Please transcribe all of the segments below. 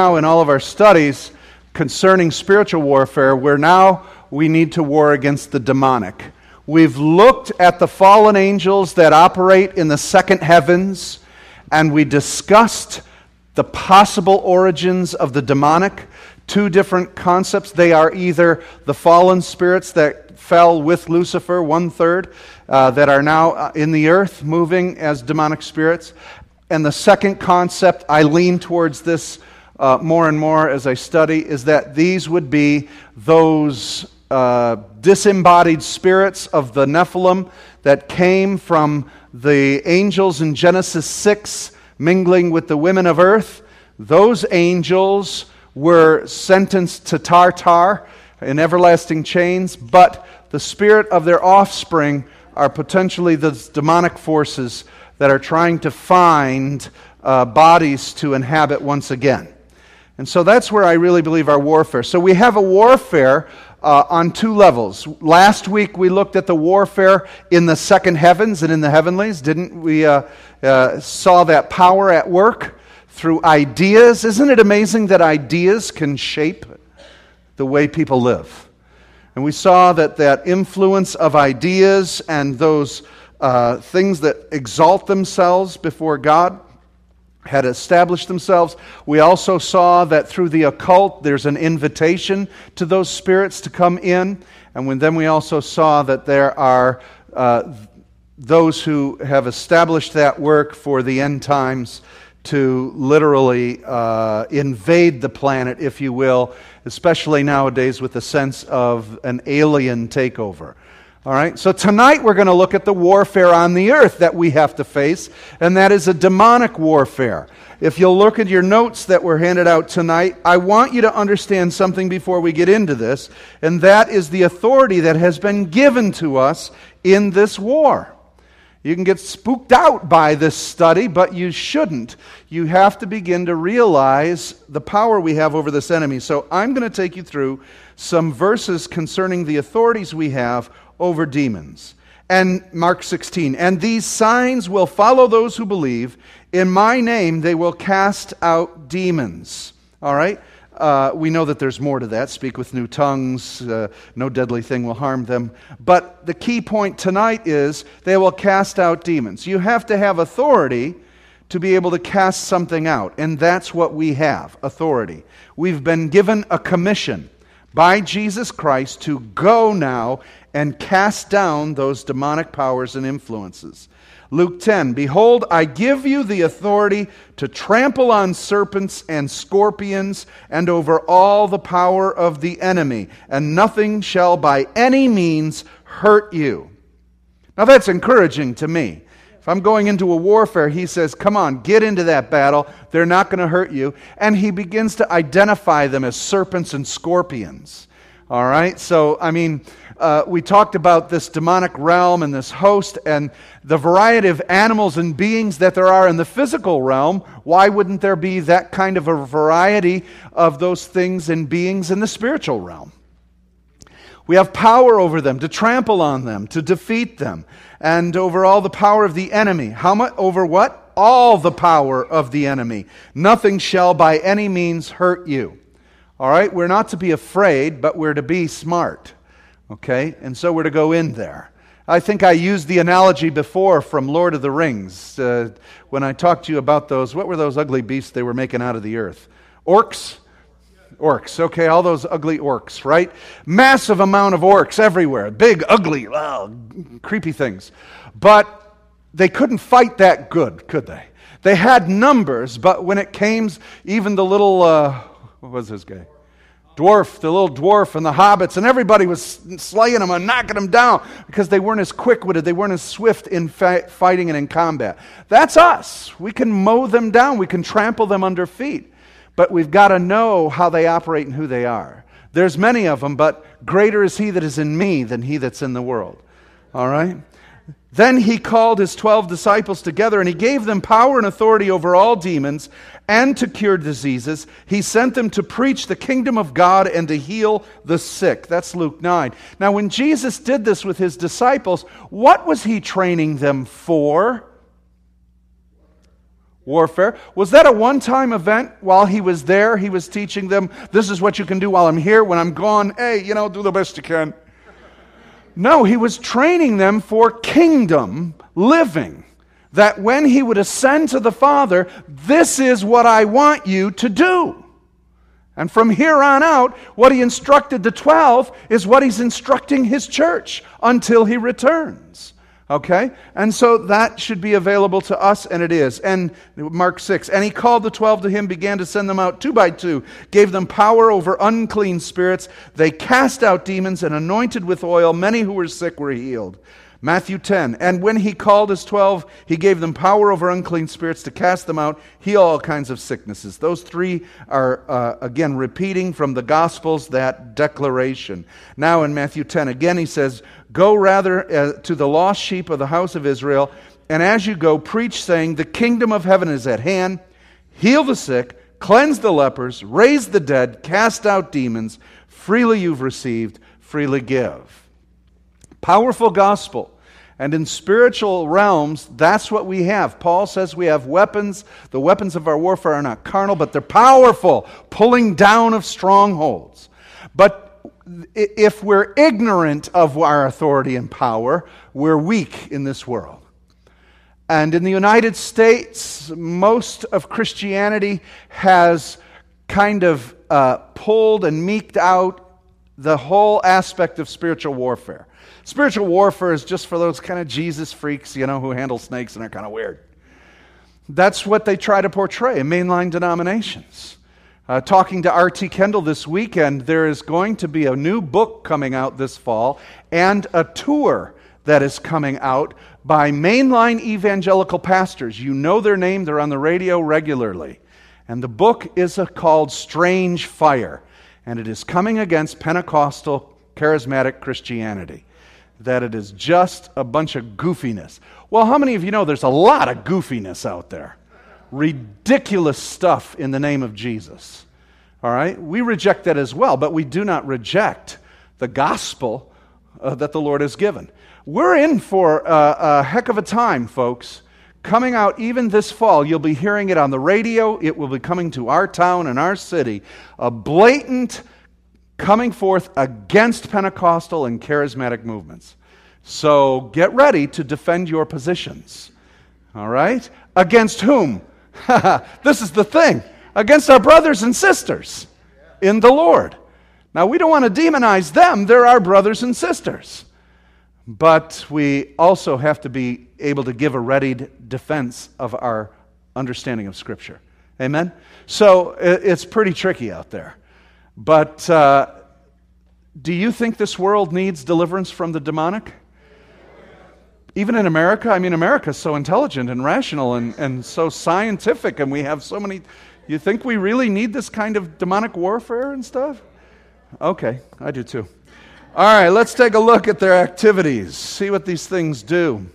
now in all of our studies concerning spiritual warfare, where now we need to war against the demonic. We've looked at the fallen angels that operate in the second heavens, and we discussed the possible origins of the demonic. Two different concepts. They are either the fallen spirits that fell with Lucifer, one third, uh, that are now uh, in the earth moving as demonic spirits. And the second concept, I lean towards this uh, more and more as I study is that these would be those uh, disembodied spirits of the Nephilim that came from the angels in Genesis 6 mingling with the women of earth. Those angels were sentenced to Tartar in everlasting chains, but the spirit of their offspring are potentially the demonic forces that are trying to find uh, bodies to inhabit once again. And so that's where I really believe our warfare. So we have a warfare uh, on two levels. Last week we looked at the warfare in the second heavens and in the heavenlies. Didn't we uh, uh, saw that power at work through ideas? Isn't it amazing that ideas can shape the way people live? And we saw that that influence of ideas and those uh, things that exalt themselves before God had established themselves. We also saw that through the occult, there's an invitation to those spirits to come in. And when, then we also saw that there are uh, those who have established that work for the end times to literally uh, invade the planet, if you will, especially nowadays with the sense of an alien takeover. All right, so tonight we're going to look at the warfare on the earth that we have to face, and that is a demonic warfare. If you'll look at your notes that were handed out tonight, I want you to understand something before we get into this, and that is the authority that has been given to us in this war. You can get spooked out by this study, but you shouldn't. You have to begin to realize the power we have over this enemy. So I'm going to take you through some verses concerning the authorities we have over demons. And Mark 16, and these signs will follow those who believe. In my name they will cast out demons. All right? Uh, we know that there's more to that. Speak with new tongues. Uh, no deadly thing will harm them. But the key point tonight is they will cast out demons. You have to have authority to be able to cast something out. And that's what we have authority. We've been given a commission by Jesus Christ to go now and cast down those demonic powers and influences. Luke 10 Behold, I give you the authority to trample on serpents and scorpions and over all the power of the enemy, and nothing shall by any means hurt you. Now that's encouraging to me. If I'm going into a warfare, he says, Come on, get into that battle. They're not going to hurt you. And he begins to identify them as serpents and scorpions. All right? So, I mean, uh, we talked about this demonic realm and this host and the variety of animals and beings that there are in the physical realm. Why wouldn't there be that kind of a variety of those things and beings in the spiritual realm? We have power over them, to trample on them, to defeat them, and over all the power of the enemy. How much? Over what? All the power of the enemy. Nothing shall by any means hurt you. All right? We're not to be afraid, but we're to be smart. Okay? And so we're to go in there. I think I used the analogy before from Lord of the Rings uh, when I talked to you about those. What were those ugly beasts they were making out of the earth? Orcs? Orcs, okay, all those ugly orcs, right? Massive amount of orcs everywhere. Big, ugly, oh, creepy things. But they couldn't fight that good, could they? They had numbers, but when it came, even the little, uh, what was this guy? Dwarf, the little dwarf, and the hobbits, and everybody was slaying them and knocking them down because they weren't as quick witted, they weren't as swift in fighting and in combat. That's us. We can mow them down, we can trample them under feet, but we've got to know how they operate and who they are. There's many of them, but greater is he that is in me than he that's in the world. All right? Then he called his twelve disciples together and he gave them power and authority over all demons and to cure diseases. He sent them to preach the kingdom of God and to heal the sick. That's Luke 9. Now, when Jesus did this with his disciples, what was he training them for? warfare. Was that a one time event while he was there? He was teaching them, this is what you can do while I'm here. When I'm gone, hey, you know, do the best you can. No, he was training them for kingdom living. That when he would ascend to the Father, this is what I want you to do. And from here on out, what he instructed the 12 is what he's instructing his church until he returns. Okay? And so that should be available to us, and it is. And Mark 6, and he called the twelve to him, began to send them out two by two, gave them power over unclean spirits. They cast out demons and anointed with oil. Many who were sick were healed. Matthew 10, and when he called his twelve, he gave them power over unclean spirits to cast them out, heal all kinds of sicknesses. Those three are, uh, again, repeating from the Gospels that declaration. Now in Matthew 10, again, he says, Go rather uh, to the lost sheep of the house of Israel, and as you go, preach, saying, The kingdom of heaven is at hand. Heal the sick, cleanse the lepers, raise the dead, cast out demons. Freely you've received, freely give. Powerful gospel. And in spiritual realms, that's what we have. Paul says we have weapons. The weapons of our warfare are not carnal, but they're powerful, pulling down of strongholds. But if we're ignorant of our authority and power, we're weak in this world. And in the United States, most of Christianity has kind of uh, pulled and meeked out the whole aspect of spiritual warfare. Spiritual warfare is just for those kind of Jesus freaks, you know, who handle snakes and are kind of weird. That's what they try to portray in mainline denominations. Uh, talking to R.T. Kendall this weekend, there is going to be a new book coming out this fall and a tour that is coming out by mainline evangelical pastors. You know their name, they're on the radio regularly. And the book is a, called Strange Fire, and it is coming against Pentecostal charismatic Christianity that it is just a bunch of goofiness. Well, how many of you know there's a lot of goofiness out there? Ridiculous stuff in the name of Jesus. All right? We reject that as well, but we do not reject the gospel uh, that the Lord has given. We're in for a, a heck of a time, folks. Coming out even this fall, you'll be hearing it on the radio. It will be coming to our town and our city. A blatant coming forth against Pentecostal and charismatic movements. So get ready to defend your positions. All right? Against whom? this is the thing against our brothers and sisters in the Lord. Now, we don't want to demonize them, they're our brothers and sisters. But we also have to be able to give a readied defense of our understanding of Scripture. Amen? So it's pretty tricky out there. But uh, do you think this world needs deliverance from the demonic? Even in America, I mean, America is so intelligent and rational and, and so scientific, and we have so many. You think we really need this kind of demonic warfare and stuff? Okay, I do too. All right, let's take a look at their activities, see what these things do.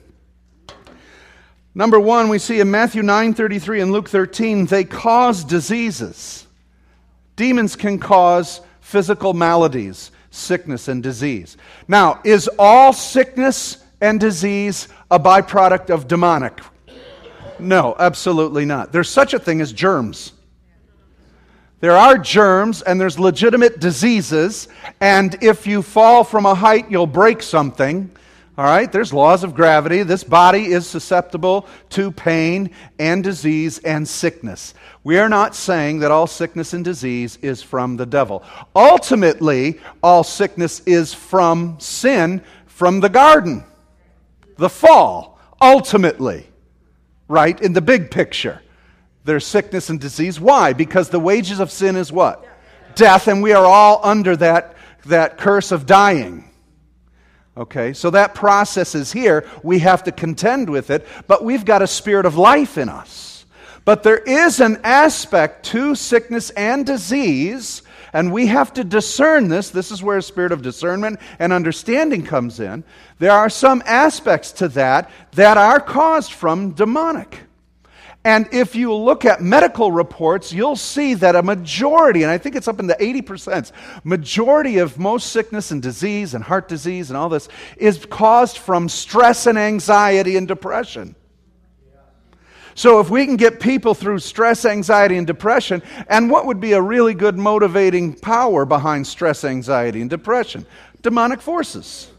Number one, we see in Matthew 9:33 and Luke 13, they cause diseases. Demons can cause physical maladies, sickness, and disease. Now, is all sickness and disease a byproduct of demonic? No, absolutely not. There's such a thing as germs. There are germs and there's legitimate diseases, and if you fall from a height, you'll break something. All right, there's laws of gravity. This body is susceptible to pain and disease and sickness. We are not saying that all sickness and disease is from the devil. Ultimately, all sickness is from sin, from the garden, the fall, ultimately, right? In the big picture, there's sickness and disease. Why? Because the wages of sin is what? Death, and we are all under that, that curse of dying. Okay, so that process is here. We have to contend with it, but we've got a spirit of life in us. But there is an aspect to sickness and disease, and we have to discern this. This is where a spirit of discernment and understanding comes in. There are some aspects to that that are caused from demonic. And if you look at medical reports, you'll see that a majority, and I think it's up in the 80%, majority of most sickness and disease and heart disease and all this is caused from stress and anxiety and depression. So, if we can get people through stress, anxiety, and depression, and what would be a really good motivating power behind stress, anxiety, and depression? Demonic forces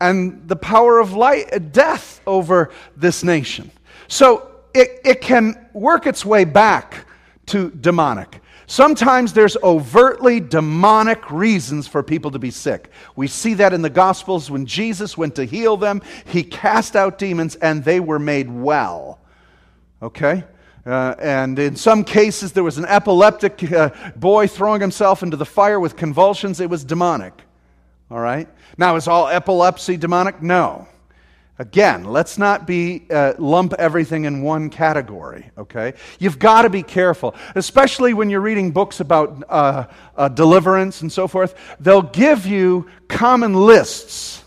and the power of light, death over this nation. So, it, it can work its way back to demonic. Sometimes there's overtly demonic reasons for people to be sick. We see that in the Gospels when Jesus went to heal them, he cast out demons and they were made well. Okay? Uh, and in some cases, there was an epileptic uh, boy throwing himself into the fire with convulsions. It was demonic. All right? Now, is all epilepsy demonic? No. Again, let's not be uh, lump everything in one category. Okay, you've got to be careful, especially when you're reading books about uh, uh, deliverance and so forth. They'll give you common lists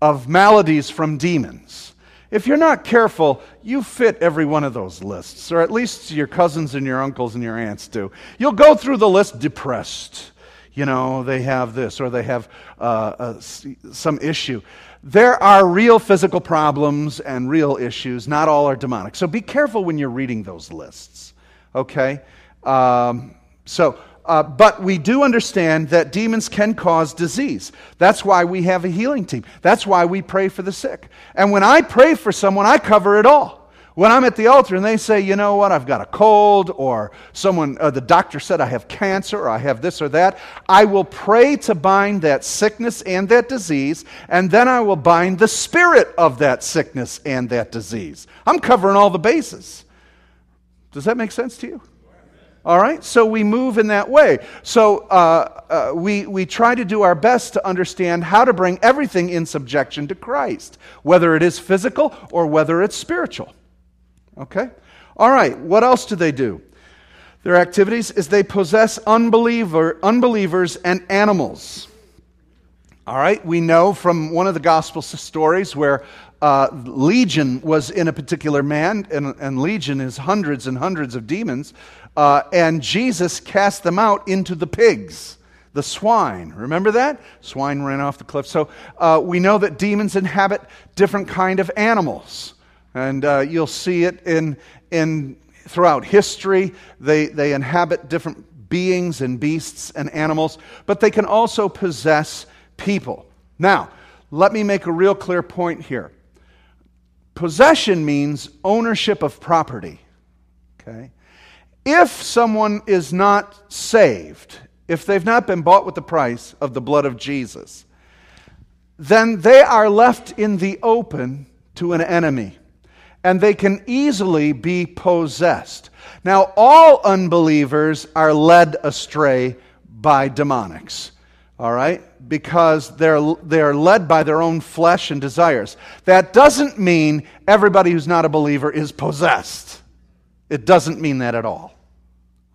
of maladies from demons. If you're not careful, you fit every one of those lists, or at least your cousins and your uncles and your aunts do. You'll go through the list depressed. You know, they have this, or they have uh, uh, some issue. There are real physical problems and real issues. Not all are demonic. So be careful when you're reading those lists. Okay? Um, so, uh, but we do understand that demons can cause disease. That's why we have a healing team. That's why we pray for the sick. And when I pray for someone, I cover it all. When I'm at the altar and they say, you know what, I've got a cold, or someone, uh, the doctor said I have cancer, or I have this or that, I will pray to bind that sickness and that disease, and then I will bind the spirit of that sickness and that disease. I'm covering all the bases. Does that make sense to you? All right, so we move in that way. So uh, uh, we, we try to do our best to understand how to bring everything in subjection to Christ, whether it is physical or whether it's spiritual. Okay? All right, what else do they do? Their activities is they possess unbeliever, unbelievers and animals. All right, we know from one of the gospel stories where uh, Legion was in a particular man, and, and, Legion is hundreds and hundreds of demons, uh, and Jesus cast them out into the pigs, the swine. Remember that? Swine ran off the cliff. So uh, we know that demons inhabit different kind of animals. And uh, you'll see it in, in, throughout history. They, they inhabit different beings and beasts and animals, but they can also possess people. Now, let me make a real clear point here. Possession means ownership of property. Okay? If someone is not saved, if they've not been bought with the price of the blood of Jesus, then they are left in the open to an enemy and they can easily be possessed. Now, all unbelievers are led astray by demonics, all right? Because they're, they're led by their own flesh and desires. That doesn't mean everybody who's not a believer is possessed. It doesn't mean that at all.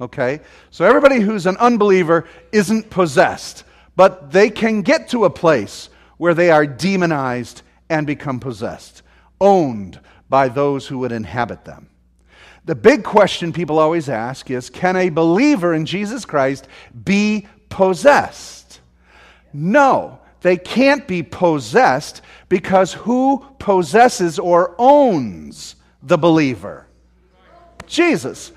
Okay? So everybody who's an unbeliever isn't possessed, but they can get to a place where they are demonized and become possessed, owned by those who would inhabit them. The big question people always ask is can a believer in Jesus Christ be possessed? No, they can't be possessed because who possesses or owns the believer? Jesus.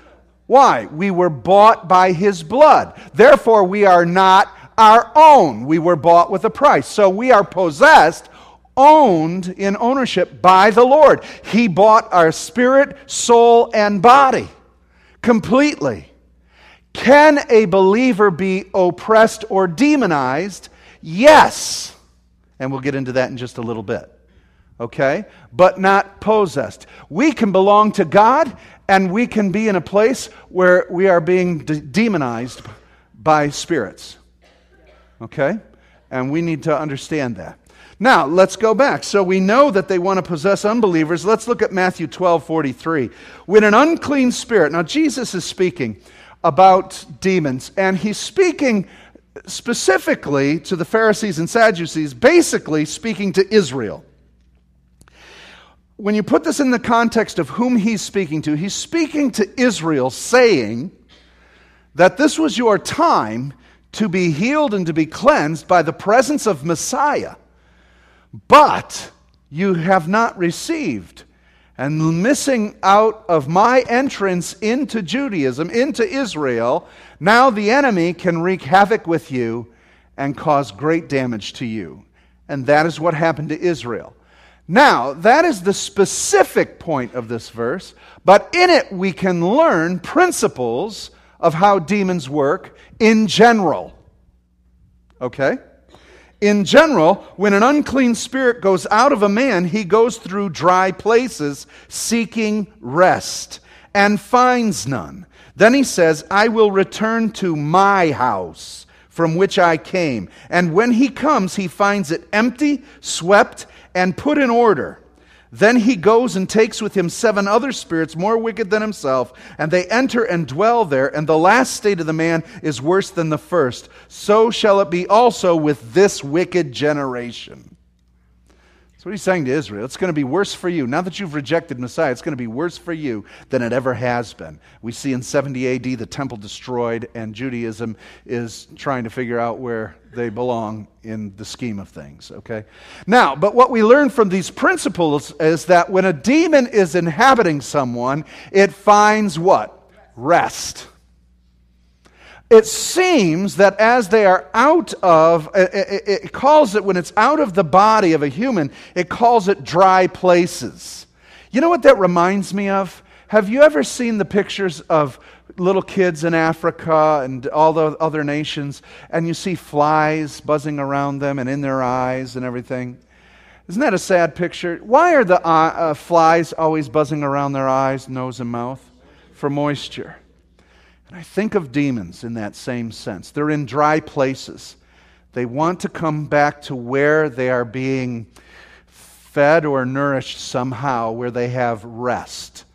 Why? We were bought by his blood. Therefore, we are not our own. We were bought with a price. So we are possessed owned in ownership by the Lord. He bought our spirit, soul, and body completely. Can a believer be oppressed or demonized? Yes. And we'll get into that in just a little bit. Okay? But not possessed. We can belong to God and we can be in a place where we are being de- demonized by spirits. Okay? And we need to understand that. Now, let's go back. So we know that they want to possess unbelievers. Let's look at Matthew 12 43. When an unclean spirit, now Jesus is speaking about demons, and he's speaking specifically to the Pharisees and Sadducees, basically speaking to Israel. When you put this in the context of whom he's speaking to, he's speaking to Israel, saying that this was your time to be healed and to be cleansed by the presence of Messiah but you have not received. and missing out of my entrance into Judaism, into Israel, now the enemy can wreak havoc with you and cause great damage to you. And that is what happened to Israel. Now, that is the specific point of this verse, but in it we can learn principles of how demons work in general. Okay? In general, when an unclean spirit goes out of a man, he goes through dry places seeking rest and finds none. Then he says, I will return to my house from which I came. And when he comes, he finds it empty, swept, and put in order. Then he goes and takes with him seven other spirits more wicked than himself, and they enter and dwell there, and the last state of the man is worse than the first. So shall it be also with this wicked generation. That's what he's saying to Israel. It's going to be worse for you. Now that you've rejected Messiah, it's going to be worse for you than it ever has been. We see in 70 AD the temple destroyed, and Judaism is trying to figure out where they belong in the scheme of things, okay? Now, but what we learn from these principles is that when a demon is inhabiting someone, it finds what? Rest it seems that as they are out of, it, calls it, when it's out of the body of a human, it calls it dry places. You know what that reminds me of? Have you ever seen the pictures of little kids in Africa and all the other nations, and you see flies buzzing around them and in their eyes and everything? Isn't that a sad picture? Why are the uh, uh, flies always buzzing around their eyes, nose, and mouth? For moisture. And I think of demons in that same sense. They're in dry places. They want to come back to where they are being fed or nourished somehow, where they have rest.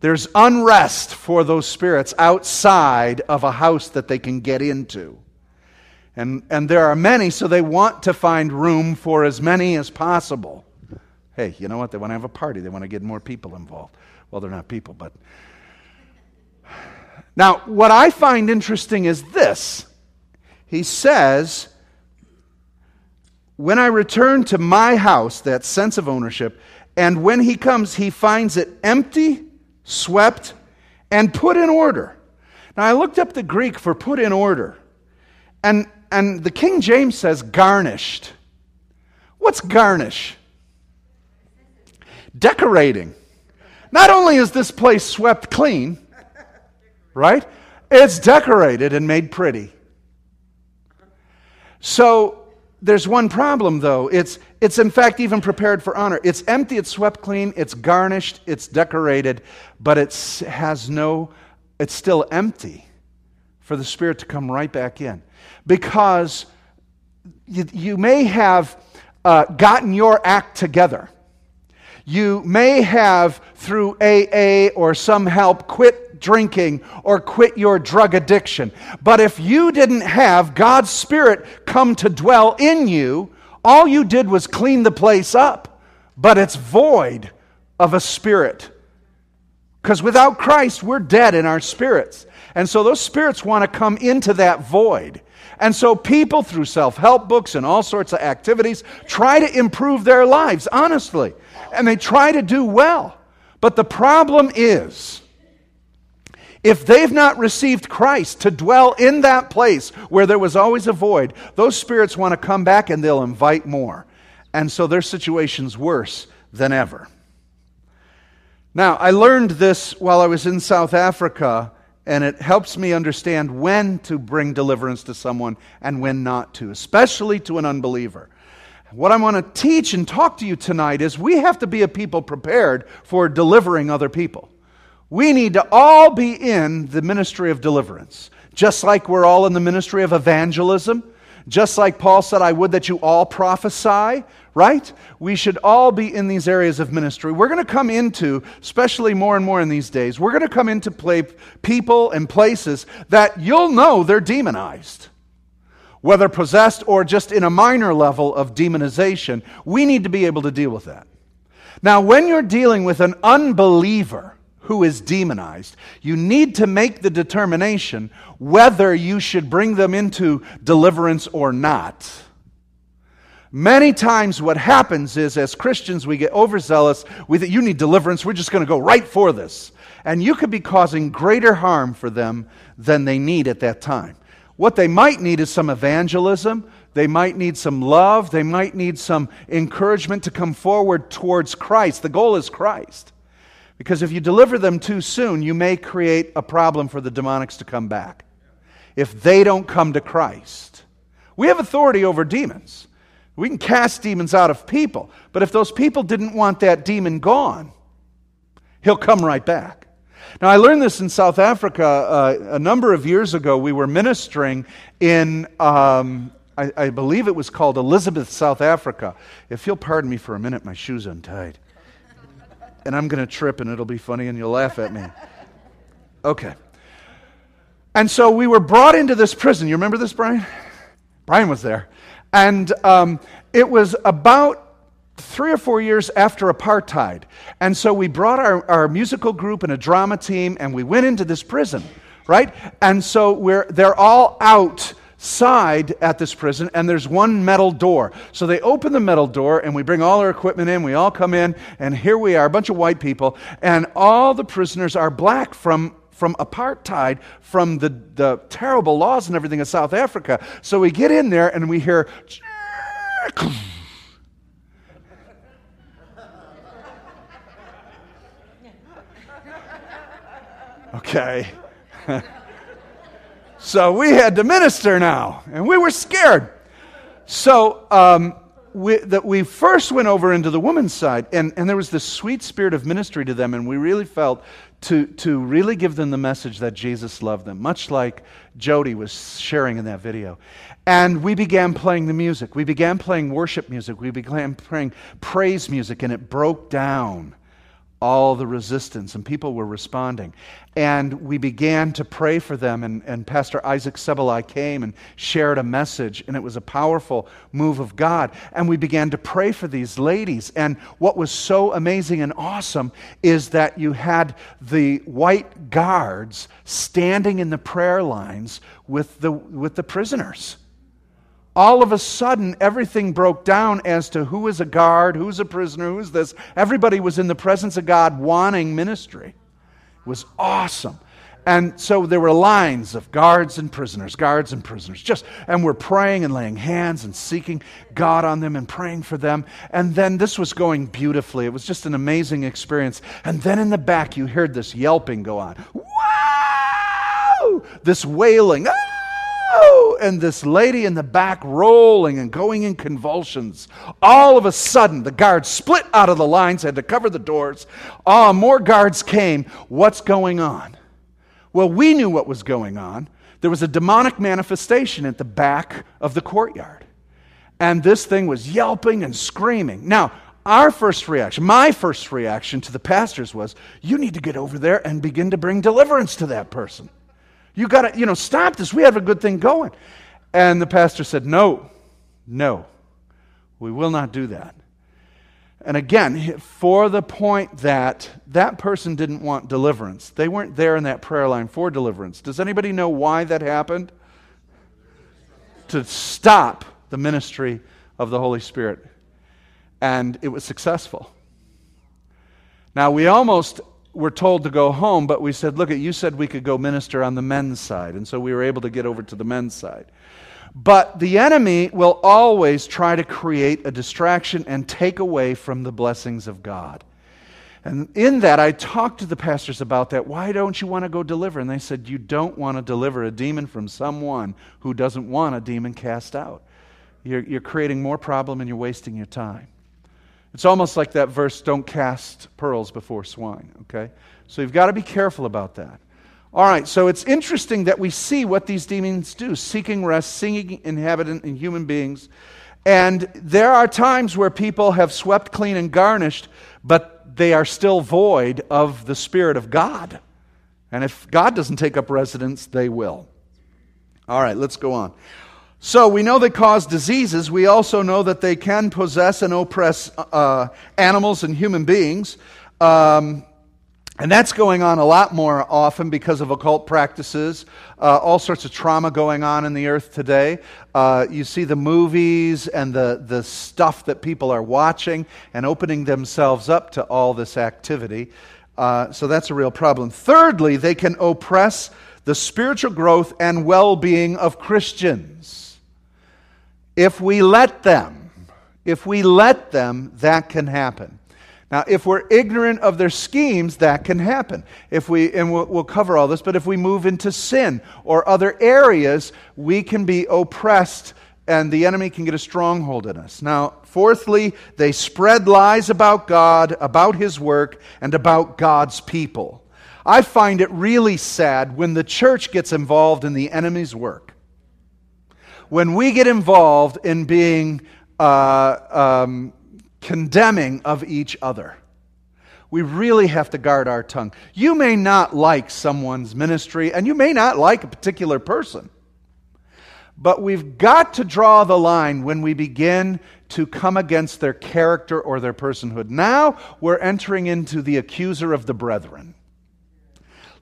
There's unrest for those spirits outside of a house that they can get into. And, and there are many, so they want to find room for as many as possible. Hey, you know what? They want to have a party, they want to get more people involved. Well, they're not people, but now, what I find interesting is this. He says, When I return to my house, that sense of ownership, and when he comes, he finds it empty, swept, and put in order. Now, I looked up the Greek for put in order, and, and the King James says garnished. What's garnish? Decorating. Not only is this place swept clean, right? It's decorated and made pretty. So there's one problem though. It's it's in fact even prepared for honor. It's empty, it's swept clean, it's garnished, it's decorated, but it has no it's still empty for the spirit to come right back in. Because you, you may have uh, gotten your act together. You may have, through AA or some help, quit drinking or quit your drug addiction. But if you didn't have God's Spirit come to dwell in you, all you did was clean the place up, but it's void of a spirit. Because without Christ, we're dead in our spirits. And so those spirits want to come into that void. And so people, through self help books and all sorts of activities, try to improve their lives, honestly. And they try to do well. But the problem is, if they've not received Christ to dwell in that place where there was always a void, those spirits want to come back and they'll invite more. And so their situation's worse than ever. Now, I learned this while I was in South Africa, and it helps me understand when to bring deliverance to someone and when not to, especially to an unbeliever. What I want to teach and talk to you tonight is we have to be a people prepared for delivering other people. We need to all be in the ministry of deliverance, just like we're all in the ministry of evangelism. Just like Paul said, I would that you all prophesy, right? We should all be in these areas of ministry. We're going to come into, especially more and more in these days, we're going to come into play people and places that you'll know they're demonized. Whether possessed or just in a minor level of demonization, we need to be able to deal with that. Now, when you're dealing with an unbeliever, who is demonized. You need to make the determination whether you should bring them into deliverance or not. Many times, what happens is, as Christians, we get overzealous. We you need deliverance. We're just going to go right for this. And you could be causing greater harm for them than they need at that time. What they might need is some evangelism. They might need some love. They might need some encouragement to come forward towards Christ. The goal is Christ. Because if you deliver them too soon, you may create a problem for the demonics to come back. If they don't come to Christ, we have authority over demons. We can cast demons out of people, but if those people didn't want that demon gone, he'll come right back. Now, I learned this in South Africa uh, a number of years ago. We were ministering in, um, I, I, believe it was called Elizabeth, South Africa. If you'll pardon me for a minute, my shoe's untied. And I'm going to trip and it'll be funny and you'll laugh at me. Okay. And so we were brought into this prison. You remember this, Brian? Brian was there. And um, it was about three or four years after apartheid. And so we brought our, our musical group and a drama team, and we went into this prison, right? And so we're, they're all outside at this prison, and there's one metal door. So they open the metal door, and we bring all our equipment in. We all come in, and here we are, a bunch of white people, and all the prisoners are black from from apartheid, from the, the terrible laws and everything in South Africa. So we get in there and we hear. Okay. so we had to minister now, and we were scared. So um, we, that we first went over into the woman's side, and, and there was this sweet spirit of ministry to them, and we really felt to, to really give them the message that Jesus loved them, much like Jody was sharing in that video. And we began playing the music. We began playing worship music. We began playing praise music, and it broke down all the resistance, and people were responding. And we began to pray for them, and, and Pastor Isaac Sebelai came and shared a message, and it was a powerful move of God. And we began to pray for these ladies. And what was so amazing and awesome is that you had the white guards standing in the prayer lines with the, with the prisoners all of a sudden everything broke down as to who is a guard, who's a prisoner, who's this. Everybody was in the presence of God wanting ministry. It was awesome. And so there were lines of guards and prisoners, guards and prisoners, just, and we're praying and laying hands and seeking God on them and praying for them. And then this was going beautifully. It was just an amazing experience. And then in the back, you heard this yelping go on. Wow! This wailing. Ah! And this lady in the back rolling and going in convulsions. All of a sudden, the guards split out of the lines, had to cover the doors. Ah, oh, more guards came. What's going on? Well, we knew what was going on. There was a demonic manifestation at the back of the courtyard. And this thing was yelping and screaming. Now, our first reaction, my first reaction to the pastors was, you need to get over there and begin to bring deliverance to that person. You got to, you know, stop this. We have a good thing going. And the pastor said, No, no, we will not do that. And again, for the point that that person didn't want deliverance, they weren't there in that prayer line for deliverance. Does anybody know why that happened? To stop the ministry of the Holy Spirit. And it was successful. Now, we almost were told to go home, but we said, Look, at you said we could go minister on the men's side. And so we were able to get over to the men's side. But the enemy will always try to create a distraction and take away from the blessings of God. And in that, I talked to the pastors about that. Why don't you want to go deliver? And they said, You don't want to deliver a demon from someone who doesn't want a demon cast out. You're, you're creating more problem and you're wasting your time. It's almost like that verse, don't cast pearls before swine, okay? So you've got to be careful about that. All right, so it's interesting that we see what these demons do seeking rest, seeking inhabitant in human beings. And there are times where people have swept clean and garnished, but they are still void of the Spirit of God. And if God doesn't take up residence, they will. All right, let's go on. So we know they cause diseases. We also know that they can possess and oppress uh, animals and human beings. Um, And that's going on a lot more often because of occult practices, uh, all sorts of trauma going on in the earth today. Uh, you see the movies and the, the stuff that people are watching and opening themselves up to all this activity. Uh, so that's a real problem. Thirdly, they can oppress the spiritual growth and well being of Christians. If we let them, if we let them, that can happen. Now, if we're ignorant of their schemes, that can happen. If we, and we'll, we'll, cover all this, but if we move into sin or other areas, we can be oppressed and the enemy can get a stronghold in us. Now, fourthly, they spread lies about God, about his work, and about God's people. I find it really sad when the church gets involved in the enemy's work. When we get involved in being uh, um, condemning of each other. We really have to guard our tongue. You may not like someone's ministry, and you may not like a particular person. But we've got to draw the line when we begin to come against their character or their personhood. Now we're entering into the accuser of the brethren.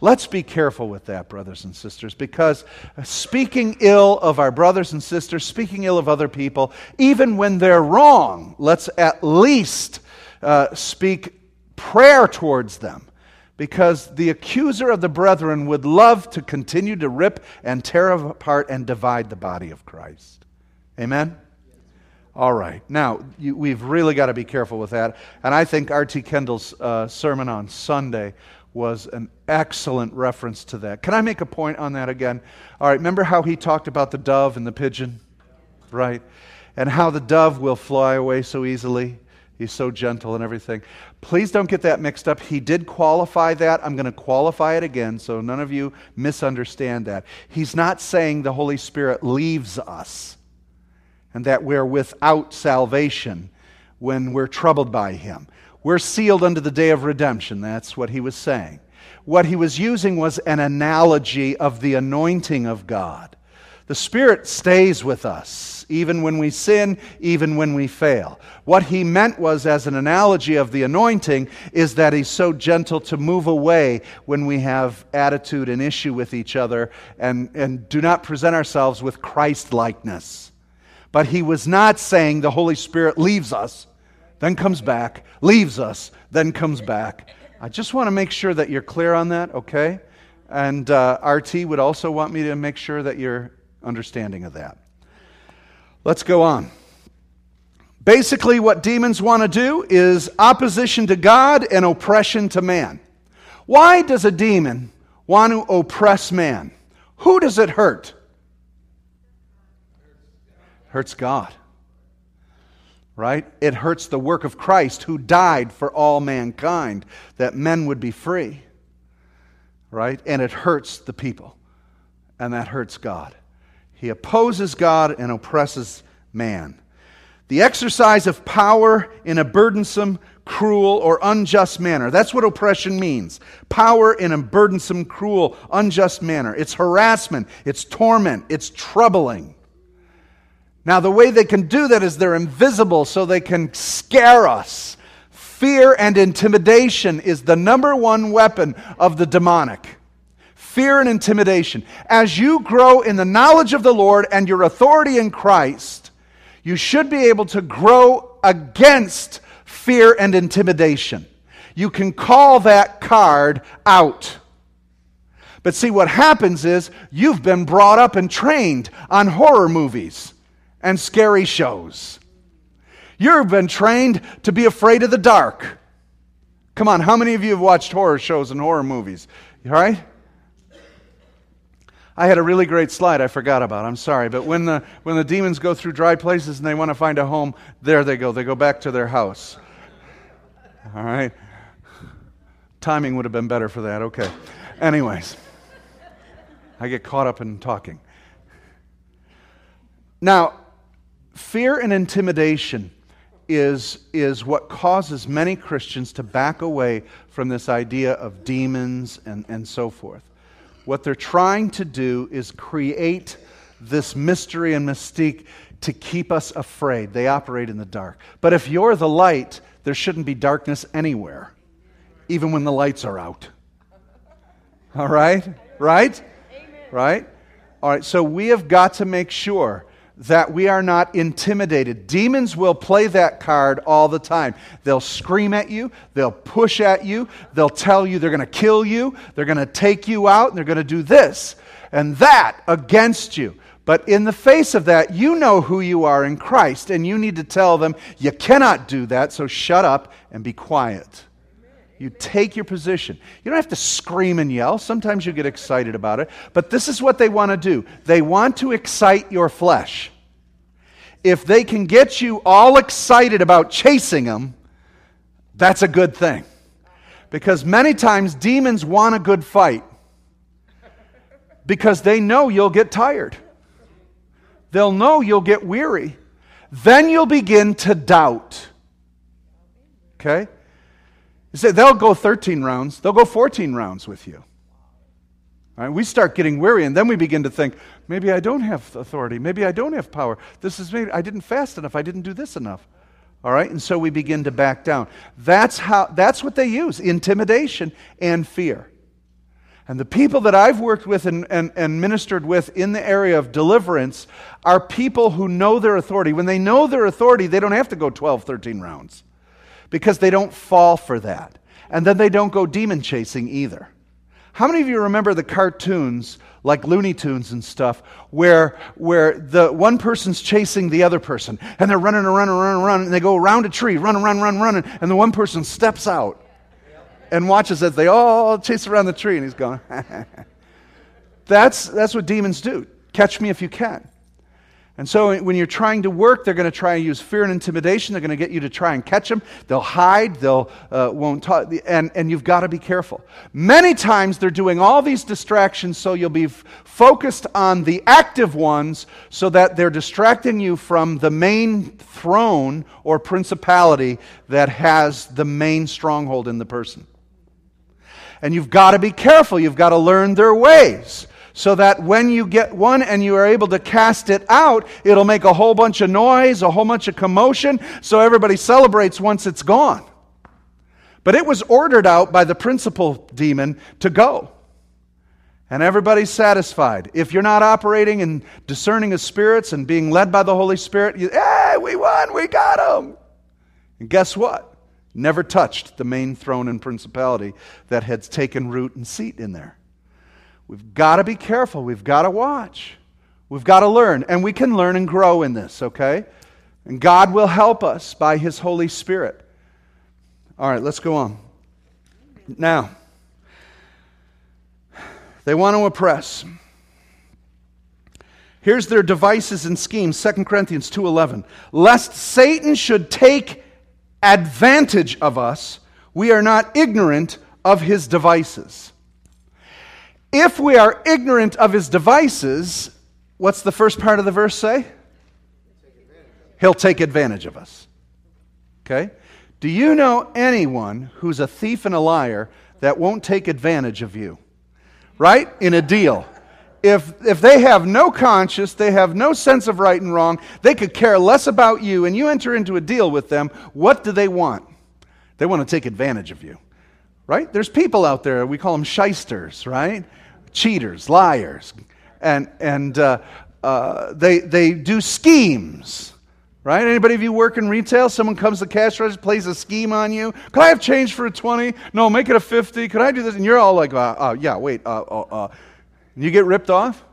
Let's be careful with that, brothers and sisters, because speaking ill of our brothers and sisters, speaking ill of other people, even when they're wrong, let's at least uh, speak prayer towards them. Because the accuser of the brethren would love to continue to rip and tear apart and divide the body of Christ. Amen? All right. Now, you, we've really got to be careful with that. And I think R.T. Kendall's uh, sermon on Sunday was an excellent reference to that. Can I make a point on that again? All right, remember how he talked about the dove and the pigeon? Right? And how the dove will fly away so easily. He's so gentle and everything. Please don't get that mixed up. He did qualify that. I'm going to qualify it again so none of you misunderstand that. He's not saying the Holy Spirit leaves us and that we're without salvation when we're troubled by Him. We're sealed unto the day of redemption. That's what he was saying. What he was using was an analogy of the anointing of God. The Spirit stays with us, even when we sin, even when we fail. What he meant was, as an analogy of the anointing, is that he's so gentle to move away when we have attitude and issue with each other and, and do not present ourselves with Christ likeness. But he was not saying the Holy Spirit leaves us then comes back, leaves us, then comes back. I just want to make sure that you're clear on that, okay? And uh, RT would also want me to make sure that you're understanding of that. Let's go on. Basically, what demons want to do is opposition to God and oppression to man. Why does a demon want to oppress man? Who does it hurt? Hurts God right? It hurts the work of Christ who died for all mankind that men would be free, right? And it hurts the people, and that hurts God. He opposes God and oppresses man. The exercise of power in a burdensome, cruel, or unjust manner. That's what oppression means. Power in a burdensome, cruel, unjust manner. It's harassment, it's torment, it's troubling. Now, the way they can do that is they're invisible so they can scare us. Fear and intimidation is the number one weapon of the demonic. Fear and intimidation. As you grow in the knowledge of the Lord and your authority in Christ, you should be able to grow against fear and intimidation. You can call that card out. But see, what happens is you've been brought up and trained on horror movies and scary shows. You've been trained to be afraid of the dark. Come on, how many of you have watched horror shows and horror movies? All right? I had a really great slide I forgot about. I'm sorry. But when the, when the demons go through dry places and they want to find a home, there they go. They go back to their house. All right? Timing would have been better for that. Okay. Anyways, I get caught up in talking. Now, Fear and intimidation is, is what causes many Christians to back away from this idea of demons and, and so forth. What they're trying to do is create this mystery and mystique to keep us afraid. They operate in the dark. But if you're the light, there shouldn't be darkness anywhere. even when the lights are out. All right? Right? Right? All right, so we have got to make sure that we are not intimidated. Demons will play that card all the time. They'll scream at you, they'll push at you, they'll tell you they're going to kill you, they're going to take you out, and they're going to do this and that against you. But in the face of that, you know who you are in Christ, and you need to tell them, you cannot do that, so shut up and be quiet. You take your position. You don't have to scream and yell. Sometimes you get excited about it. But this is what they want to do they want to excite your flesh. If they can get you all excited about chasing them, that's a good thing. Because many times demons want a good fight because they know you'll get tired. They'll know you'll get weary. Then you'll begin to doubt. Okay? You say they'll go 13 rounds, they'll go 14 rounds with you. We start getting weary, and then we begin to think, maybe I don't have authority, maybe I don't have power. This is maybe I didn't fast enough, I didn't do this enough. All right, and so we begin to back down. That's how that's what they use, intimidation and fear. And the people that I've worked with and, and, and, ministered with in the area of deliverance are people who know their authority. When they know their authority, they don't have to go 12, 13 rounds because they don't fall for that. And then they don't go demon chasing either. How many of you remember the cartoons like Looney Tunes and stuff where, where the one person's chasing the other person and they're running and running and running around and they go around a tree, run, and run, run, run, and the one person steps out and watches as they all chase around the tree and he's going, that's, that's what demons do. Catch me if you can. And so when you're trying to work, they're going to try and use fear and intimidation. They're going to get you to try and catch them. They'll hide. They'll uh, won't talk. And, and you've got to be careful. Many times they're doing all these distractions so you'll be f- focused on the active ones so that they're distracting you from the main throne or principality that has the main stronghold in the person. And you've got to be careful. You've got to learn their ways so that when you get one and you are able to cast it out, it'll make a whole bunch of noise, a whole bunch of commotion, so everybody celebrates once it's gone. But it was ordered out by the principal demon to go. And everybody's satisfied. If you're not operating and discerning of spirits and being led by the Holy Spirit, you, hey, we won, we got them. And guess what? Never touched the main throne and principality that had taken root and seat in there. We've got to be careful. We've got to watch. We've got to learn. And we can learn and grow in this, okay? And God will help us by His Holy Spirit. All right, let's go on. Now, they want to oppress. Here's their devices and schemes, 2 Corinthians 2:11. Lest Satan should take advantage of us, we are not ignorant of his devices. If we are ignorant of his devices, what's the first part of the verse say? He'll take advantage of us. Okay? Do you know anyone who's a thief and a liar that won't take advantage of you? Right? In a deal. If, if they have no conscience, they have no sense of right and wrong, they could care less about you, and you enter into a deal with them, what do they want? They want to take advantage of you. Right? There's people out there, we call them shysters, right? Cheaters, liars, and, and uh, uh, they, they do schemes. Right? Anybody of you work in retail? Someone comes to cash register, plays a scheme on you. Could I have change for a 20? No, make it a 50. Could I do this? And you're all like, uh, uh yeah, wait. Uh, uh, uh. you get ripped off?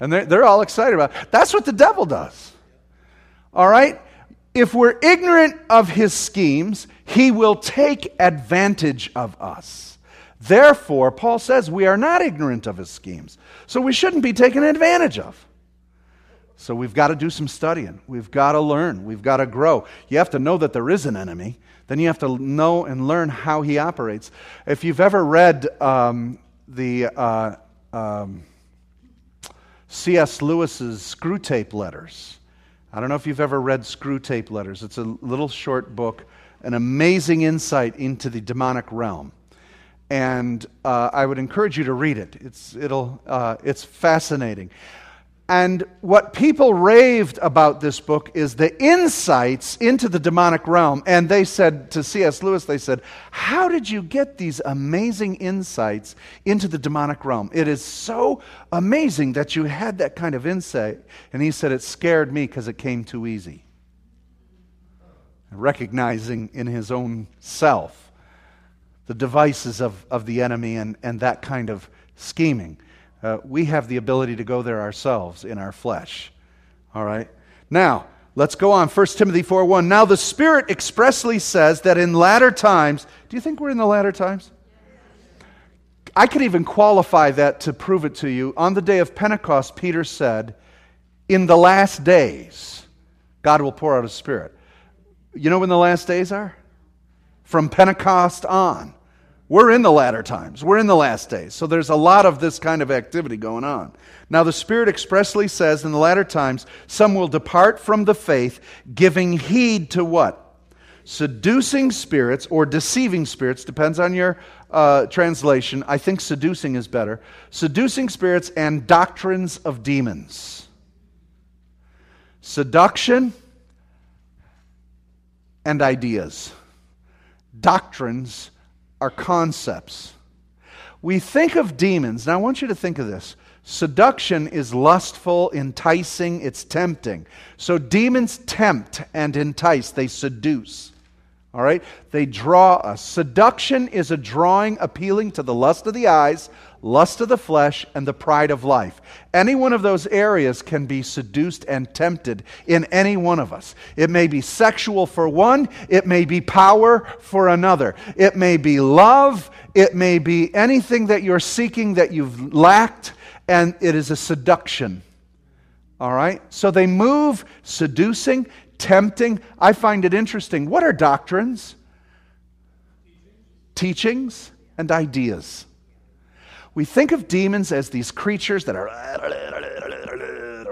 And they're, they're all excited about it. That's what the devil does. All right? If we're ignorant of his schemes, he will take advantage of us. Therefore, Paul says we are not ignorant of his schemes. So we shouldn't be taken advantage of. So we've got to do some studying. We've got to learn. We've got to grow. You have to know that there is an enemy. Then you have to know and learn how he operates. If you've ever read um, the uh, um, C.S. Lewis's Screwtape Letters, I don't know if you've ever read Screwtape Letters. It's a little short book, an amazing insight into the demonic realm and uh, I would encourage you to read it. It's, it'll, uh, it's fascinating. And what people raved about this book is the insights into the demonic realm. And they said to C.S. Lewis, they said, How did you get these amazing insights into the demonic realm? It is so amazing that you had that kind of insight. And he said, It scared me because it came too easy. Recognizing in his own self the devices of, of the enemy and, and that kind of scheming uh, we have the ability to go there ourselves in our flesh. All right? Now, let's go on. 1 Timothy 4 1. Now, the Spirit expressly says that in latter times, do you think we're in the latter times? I could even qualify that to prove it to you. On the day of Pentecost, Peter said, In the last days, God will pour out His Spirit. You know when the last days are? From Pentecost on. We're in the latter times. We're in the last days. So there's a lot of this kind of activity going on. Now, the Spirit expressly says in the latter times, some will depart from the faith, giving heed to what? Seducing spirits or deceiving spirits, depends on your uh, translation. I think seducing is better. Seducing spirits and doctrines of demons. Seduction and ideas. Doctrines are concepts. We think of demons. Now, I want you to think of this. Seduction is lustful, enticing, it's tempting. So, demons tempt and entice, they seduce. All right? They draw us. Seduction is a drawing appealing to the lust of the eyes, lust of the flesh, and the pride of life. Any one of those areas can be seduced and tempted in any one of us. It may be sexual for one, it may be power for another, it may be love, it may be anything that you're seeking that you've lacked, and it is a seduction. All right? So they move seducing, tempting. I find it interesting. What are doctrines? Teachings and ideas. We think of demons as these creatures that are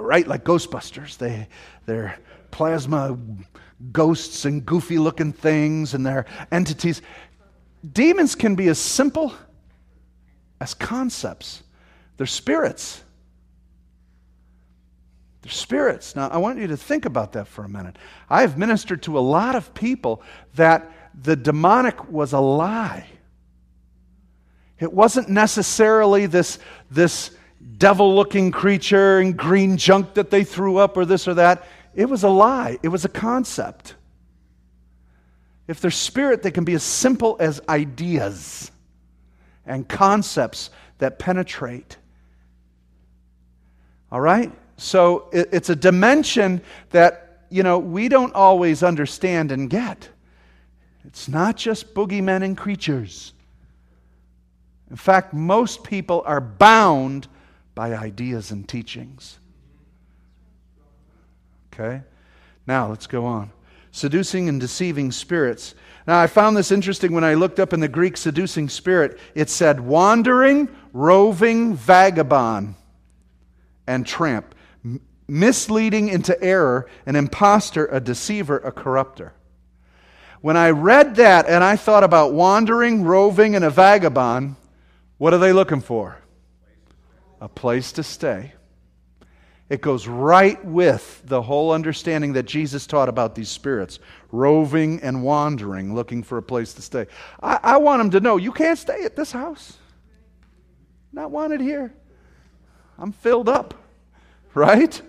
right like Ghostbusters. They, they're plasma ghosts and goofy looking things and they're entities. Demons can be as simple as concepts. They're spirits. They're spirits. Now, I want you to think about that for a minute. I have ministered to a lot of people that the demonic was a lie. It wasn't necessarily this, this devil looking creature and green junk that they threw up or this or that. It was a lie, it was a concept. If they're spirit, they can be as simple as ideas and concepts that penetrate. All right? So it, it's a dimension that, you know, we don't always understand and get. It's not just boogeymen and creatures. In fact, most people are bound by ideas and teachings. Okay? Now, let's go on. Seducing and deceiving spirits. Now, I found this interesting when I looked up in the Greek seducing spirit. It said wandering, roving vagabond, and tramp misleading into error, an impostor, a deceiver, a corrupter. When I read that and I thought about wandering, roving, and a vagabond, what are they looking for? A place to stay. It goes right with the whole understanding that Jesus taught about these spirits roving and wandering, looking for a place to stay. I, I want them to know you can't stay at this house. Not wanted here. I'm filled up, right?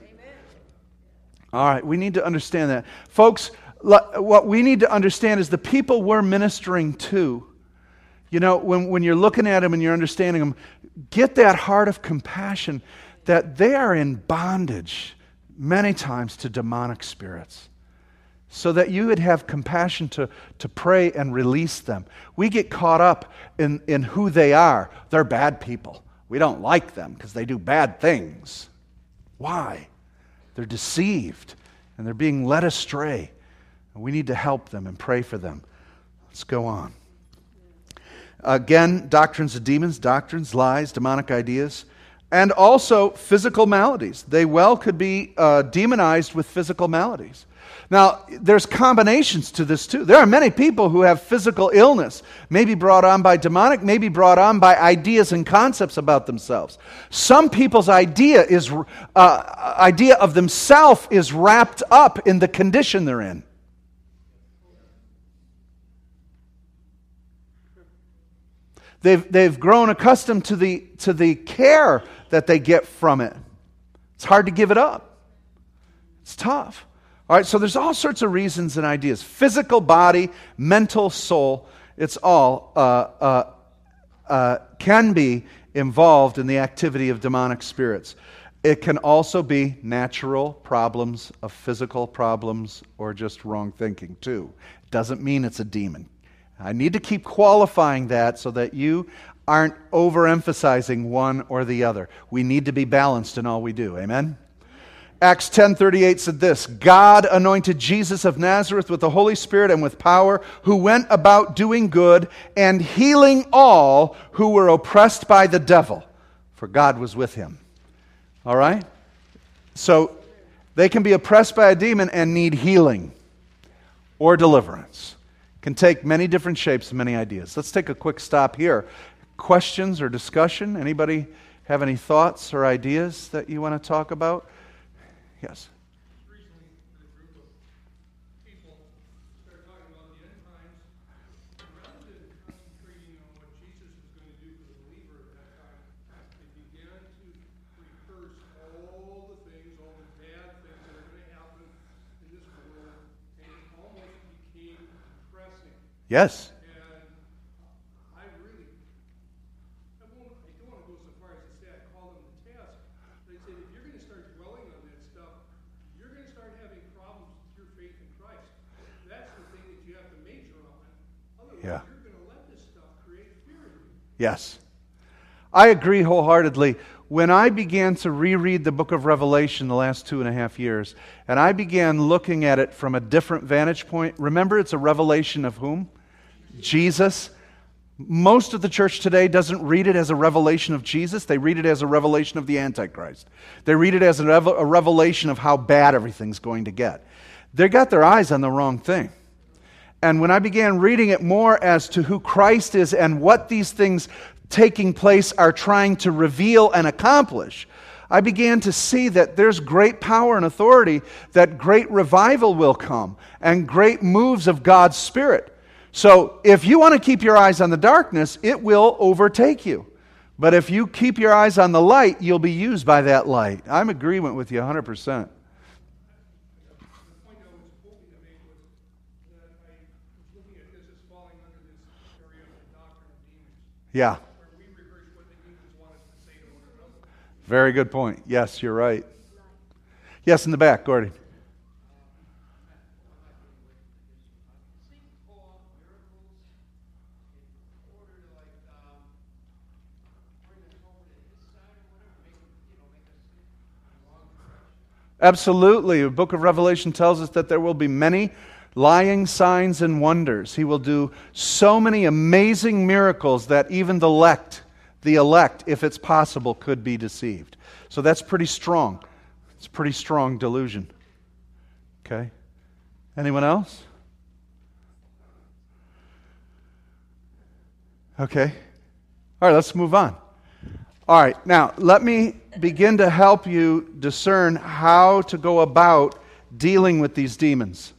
All right, we need to understand that. Folks, what we need to understand is the people we're ministering to. You know, when, when you're looking at them and you're understanding them, get that heart of compassion that they are in bondage many times to demonic spirits so that you would have compassion to, to pray and release them. We get caught up in, in who they are. They're bad people. We don't like them because they do bad things. Why? They're deceived and they're being led astray. And we need to help them and pray for them. Let's go on. Again, doctrines of demons, doctrines, lies, demonic ideas, and also physical maladies. They well could be uh, demonized with physical maladies. Now, there's combinations to this too. There are many people who have physical illness, maybe brought on by demonic, maybe brought on by ideas and concepts about themselves. Some people's idea is uh, idea of themselves is wrapped up in the condition they're in. They've, they've grown accustomed to the, to the care that they get from it. It's hard to give it up. It's tough. All right, so there's all sorts of reasons and ideas physical body, mental, soul. It's all uh, uh, uh, can be involved in the activity of demonic spirits. It can also be natural problems of physical problems or just wrong thinking, too. Doesn't mean it's a demon. I need to keep qualifying that so that you aren't overemphasizing one or the other. We need to be balanced in all we do. Amen? Acts 10:38 said this, God anointed Jesus of Nazareth with the Holy Spirit and with power, who went about doing good and healing all who were oppressed by the devil, for God was with him. All right? So they can be oppressed by a demon and need healing or deliverance can take many different shapes and many ideas. Let's take a quick stop here. Questions or discussion? Anybody have any thoughts or ideas that you want to talk about? Yes. Yes. And I really, I, won't, I don't want to go so far as to say I call them the task, but I said if you're going to start dwelling on that stuff, you're going to start having problems with your faith in Christ. That's the thing that you have to major on. Otherwise, yeah. you're going to let this stuff create fear in you. Yes. I agree wholeheartedly when I began to reread the book of Revelation the last two and a half years, and I began looking at it from a different vantage point, remember it's a revelation of whom? Jesus. Most of the church today doesn't read it as a revelation of Jesus. They read it as a revelation of the Antichrist. They read it as a, revelation of how bad everything's going to get. They got their eyes on the wrong thing. And when I began reading it more as to who Christ is and what these things taking place are trying to reveal and accomplish, I began to see that there's great power and authority, that great revival will come, and great moves of God's Spirit. So if you want to keep your eyes on the darkness, it will overtake you. But if you keep your eyes on the light, you'll be used by that light. I'm agreement with you 100%. Yeah. Very good point. Yes, you're right. Yes, in the back, Gordy. Absolutely. The book of Revelation tells us that there will be many lying signs and wonders. He will do so many amazing miracles that even the elect the elect, if it's possible, could be deceived. So that's pretty strong. It's pretty strong delusion. Okay? Anyone else? Okay. All right, let's move on. All right, now let me begin to help you discern how to go about dealing with these demons.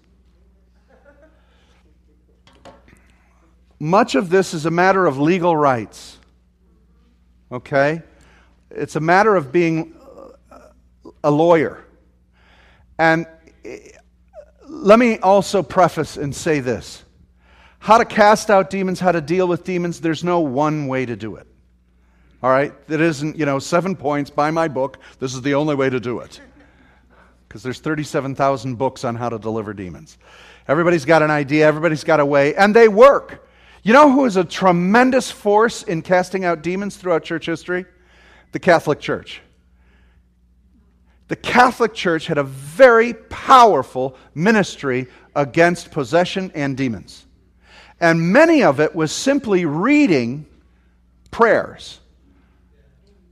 Much of this is a matter of legal rights okay? It's a matter of being a lawyer. And let me also preface and say this how to cast out demons, how to deal with demons, there's no one way to do it. All right? It isn't, you know, seven points, buy my book, this is the only way to do it. Because there's 37,000 books on how to deliver demons. Everybody's got an idea, everybody's got a way, and they work. You know who is a tremendous force in casting out demons throughout church history? The Catholic Church. The Catholic Church had a very powerful ministry against possession and demons. And many of it was simply reading prayers.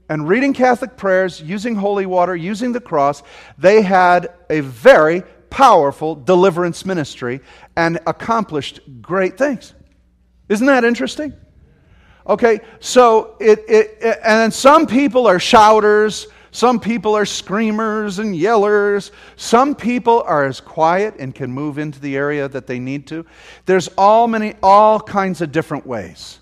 And reading Catholic prayers, using holy water, using the cross, they had a very powerful deliverance ministry and accomplished great things. Isn't that interesting? Okay, so it, it, it and some people are shouters, some people are screamers and yellers. Some people are as quiet and can move into the area that they need to. There's all many all kinds of different ways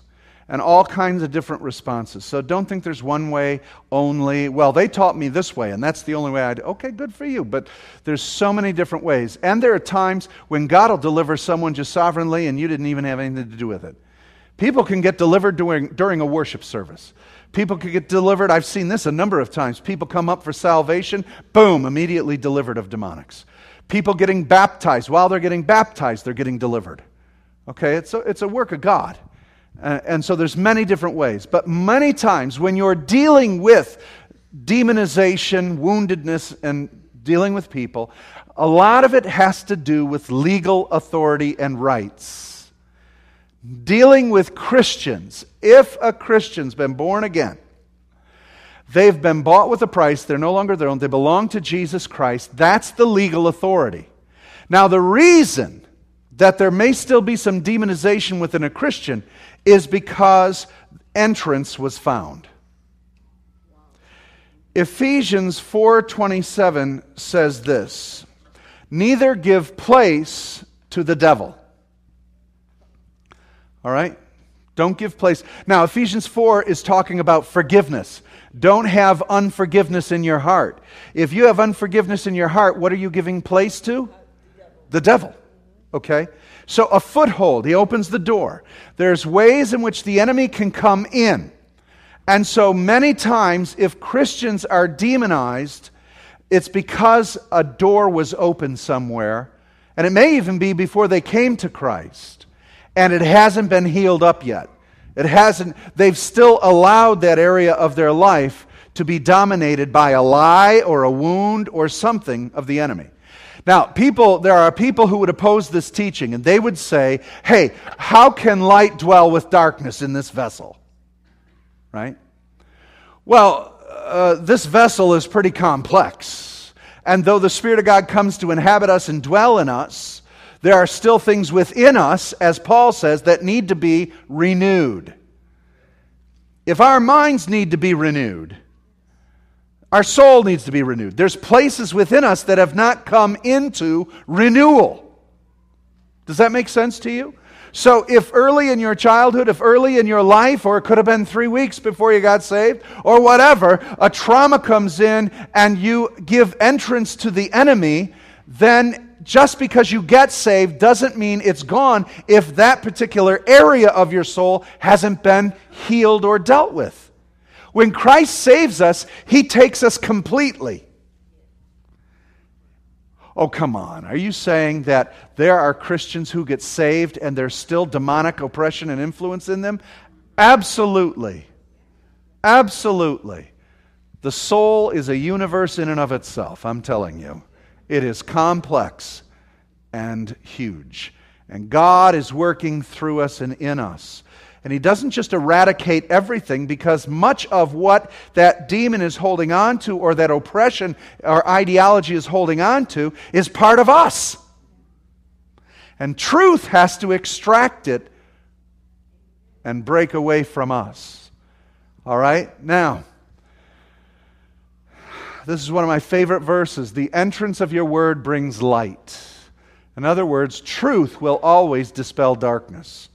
and all kinds of different responses. So don't think there's one way only. Well, they taught me this way, and that's the only way I do. Okay, good for you. But there's so many different ways. And there are times when God will deliver someone just sovereignly, and you didn't even have anything to do with it. People can get delivered during, during a worship service. People can get delivered. I've seen this a number of times. People come up for salvation, boom, immediately delivered of demonics. People getting baptized. While they're getting baptized, they're getting delivered. Okay, it's a, it's a work of God. Uh, and so there's many different ways. But many times when you're dealing with demonization, woundedness, and dealing with people, a lot of it has to do with legal authority and rights dealing with Christians, if a Christian's been born again, they've been bought with a price, they're no longer their own, they belong to Jesus Christ, that's the legal authority. Now, the reason that there may still be some demonization within a Christian is because entrance was found. Ephesians 4:27 says this, neither give place to the devil. All right? Don't give place. Now, Ephesians 4 is talking about forgiveness. Don't have unforgiveness in your heart. If you have unforgiveness in your heart, what are you giving place to? The devil. Okay? So, a foothold, he opens the door. There's ways in which the enemy can come in. And so, many times, if Christians are demonized, it's because a door was open somewhere. And it may even be before they came to Christ and it hasn't been healed up yet. It hasn't, they've still allowed that area of their life to be dominated by a lie or a wound or something of the enemy. Now, people, there are people who would oppose this teaching, and they would say, hey, how can light dwell with darkness in this vessel? Right? Well, uh, this vessel is pretty complex. And though the Spirit of God comes to inhabit us and dwell in us, there are still things within us, as Paul says, that need to be renewed. If our minds need to be renewed, our soul needs to be renewed. There's places within us that have not come into renewal. Does that make sense to you? So, if early in your childhood, if early in your life, or it could have been three weeks before you got saved, or whatever, a trauma comes in and you give entrance to the enemy, then just because you get saved doesn't mean it's gone if that particular area of your soul hasn't been healed or dealt with. When Christ saves us, he takes us completely. Oh, come on. Are you saying that there are Christians who get saved and there's still demonic oppression and influence in them? Absolutely. Absolutely. The soul is a universe in and of itself, I'm telling you. It is complex and huge. And God is working through us and in us. And He doesn't just eradicate everything because much of what that demon is holding on to or that oppression or ideology is holding on to is part of us. And truth has to extract it and break away from us. All right? Now, this is one of my favorite verses. The entrance of your word brings light. In other words, truth will always dispel darkness.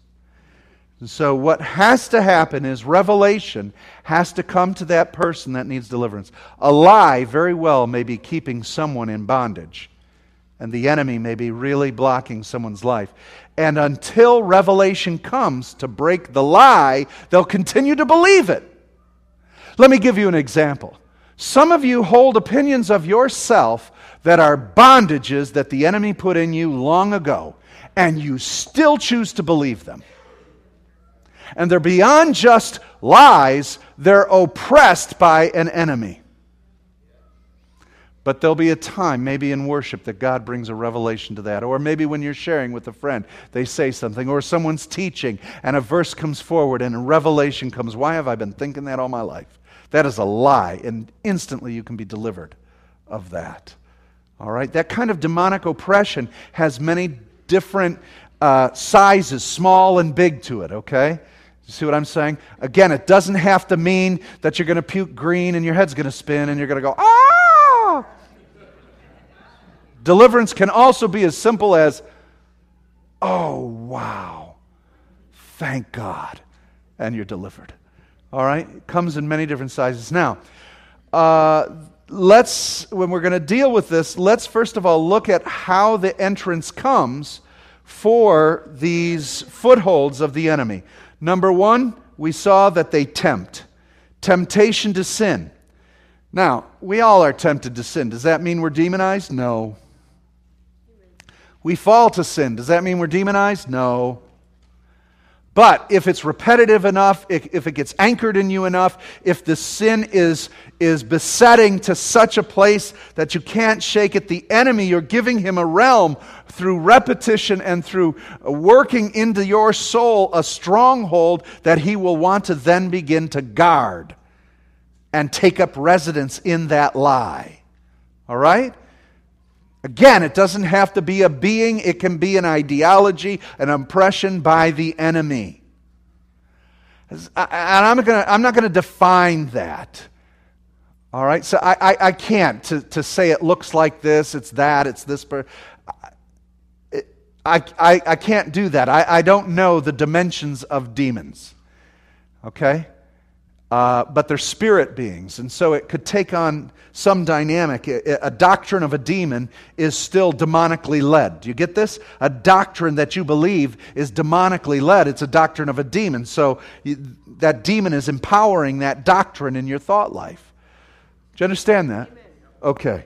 So, what has to happen is revelation has to come to that person that needs deliverance. A lie, very well, may be keeping someone in bondage, and the enemy may be really blocking someone's life. And until revelation comes to break the lie, they'll continue to believe it. Let me give you an example. Some of you hold opinions of yourself that are bondages that the enemy put in you long ago, and you still choose to believe them. And they're beyond just lies, they're oppressed by an enemy. But there'll be a time, maybe in worship, that God brings a revelation to that. Or maybe when you're sharing with a friend, they say something, or someone's teaching, and a verse comes forward and a revelation comes. Why have I been thinking that all my life? That is a lie, and instantly you can be delivered of that. All right? That kind of demonic oppression has many different uh, sizes, small and big to it, okay? You see what I'm saying? Again, it doesn't have to mean that you're going to puke green and your head's going to spin and you're going to go, ah! Deliverance can also be as simple as, oh, wow, thank God, and you're delivered. All right? It comes in many different sizes. Now, uh, let's, when we're going to deal with this, let's first of all look at how the entrance comes for these footholds of the enemy. Number one, we saw that they tempt. Temptation to sin. Now, we all are tempted to sin. Does that mean we're demonized? No. We fall to sin. Does that mean we're demonized? No. But if it's repetitive enough, if, it gets anchored in you enough, if the sin is, is besetting to such a place that you can't shake it, the enemy, you're giving him a realm through repetition and through working into your soul a stronghold that he will want to then begin to guard and take up residence in that lie. All right? Again, it doesn't have to be a being, it can be an ideology, an impression by the enemy. And I'm, gonna, I'm not going to define that. All right? So I, I, I, can't to, to say it looks like this, it's that, it's this. I, I, I can't do that. I, I don't know the dimensions of demons. Okay? Uh, but they're spirit beings, and so it could take on some dynamic. A, doctrine of a demon is still demonically led. Do you get this? A doctrine that you believe is demonically led. It's a doctrine of a demon. So you, that demon is empowering that doctrine in your thought life. Do you understand that? Okay.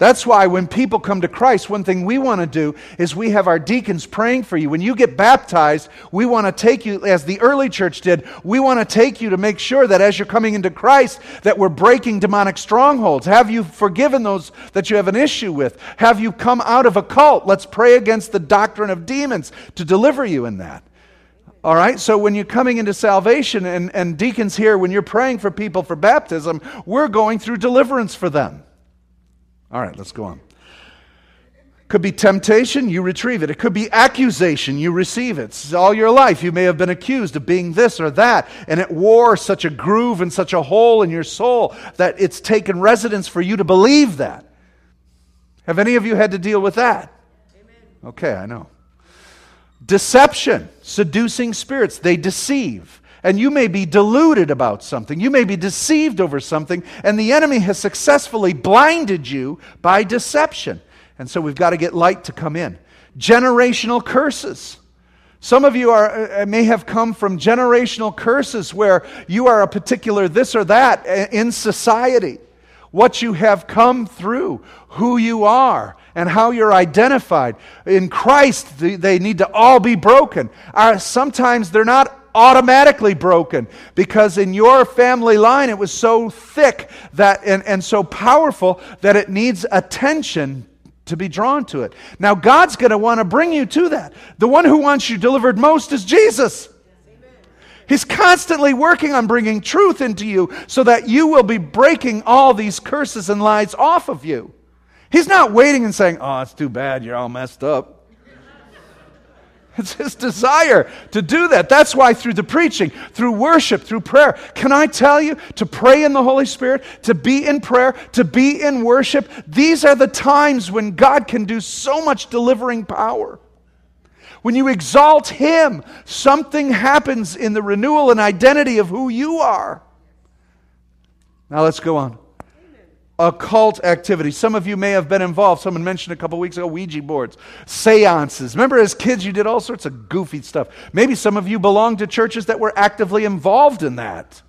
That's why when people come to Christ, one thing we want to do is we have our deacons praying for you. When you get baptized, we want to take you, as the early church did, we want to take you to make sure that as you're coming into Christ, that we're breaking demonic strongholds. Have you forgiven those that you have an issue with? Have you come out of a cult? Let's pray against the doctrine of demons to deliver you in that. All right, so when you're coming into salvation, and, and deacons here, when you're praying for people for baptism, we're going through deliverance for them. All right, let's go on. Could be temptation, you retrieve it. It could be accusation, you receive it. All your life, you may have been accused of being this or that, and it wore such a groove and such a hole in your soul that it's taken residence for you to believe that. Have any of you had to deal with that? Amen. Okay, I know. Deception, seducing spirits, they deceive and you may be deluded about something. You may be deceived over something, and the enemy has successfully blinded you by deception. And so we've got to get light to come in. Generational curses. Some of you are, uh, may have come from generational curses where you are a particular this or that uh, in society. What you have come through, who you are, and how you're identified. In Christ, they need to all be broken. Uh, sometimes they're not automatically broken because in your family line it was so thick that and, and so powerful that it needs attention to be drawn to it. Now God's going to want to bring you to that. The one who wants you delivered most is Jesus. He's constantly working on bringing truth into you so that you will be breaking all these curses and lies off of you. He's not waiting and saying, Oh, it's too bad you're all messed up. It's his desire to do that. That's why, through the preaching, through worship, through prayer, can I tell you to pray in the Holy Spirit, to be in prayer, to be in worship? These are the times when God can do so much delivering power. When you exalt Him, something happens in the renewal and identity of who you are. Now let's go on occult activity. Some of you may have been involved. Someone mentioned a couple weeks ago Ouija boards, seances. Remember, as kids, you did all sorts of goofy stuff. Maybe some of you belonged to churches that were actively involved in that.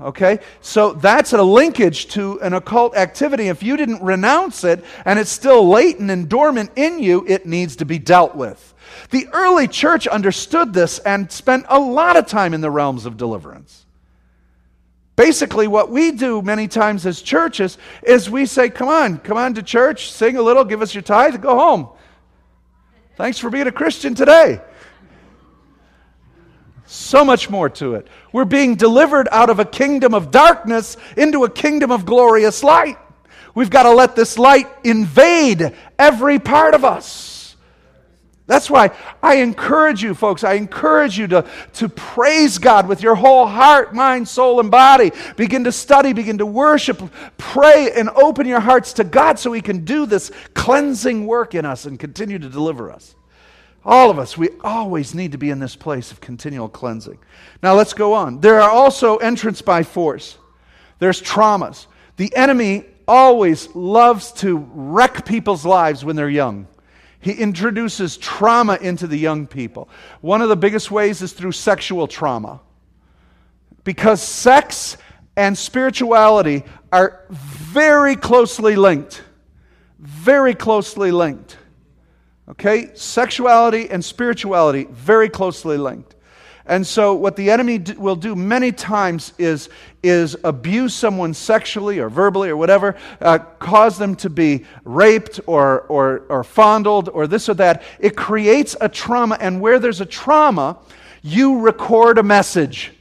Okay? So that's a linkage to an occult activity. If you didn't renounce it and it's still latent and dormant in you, it needs to be dealt with. The early church understood this and spent a lot of time in the realms of deliverance. Basically, what we do many times as churches is we say, Come on, come on to church, sing a little, give us your tithe, go home. Thanks for being a Christian today. So much more to it. We're being delivered out of a kingdom of darkness into a kingdom of glorious light. We've got to let this light invade every part of us. That's why I encourage you, folks, I encourage you to, to praise God with your whole heart, mind, soul, and body. Begin to study, begin to worship, pray, and open your hearts to God so He can do this cleansing work in us and continue to deliver us. All of us, we always need to be in this place of continual cleansing. Now let's go on. There are also entrance by force, there's traumas. The enemy always loves to wreck people's lives when they're young. He introduces trauma into the young people. One of the biggest ways is through sexual trauma. Because sex and spirituality are very closely linked. Very closely linked. Okay? Sexuality and spirituality, very closely linked. And so, what the enemy d- will do many times is, is abuse someone sexually or verbally or whatever, uh, cause them to be raped or, or, or fondled or this or that. It creates a trauma, and where there's a trauma, you record a message.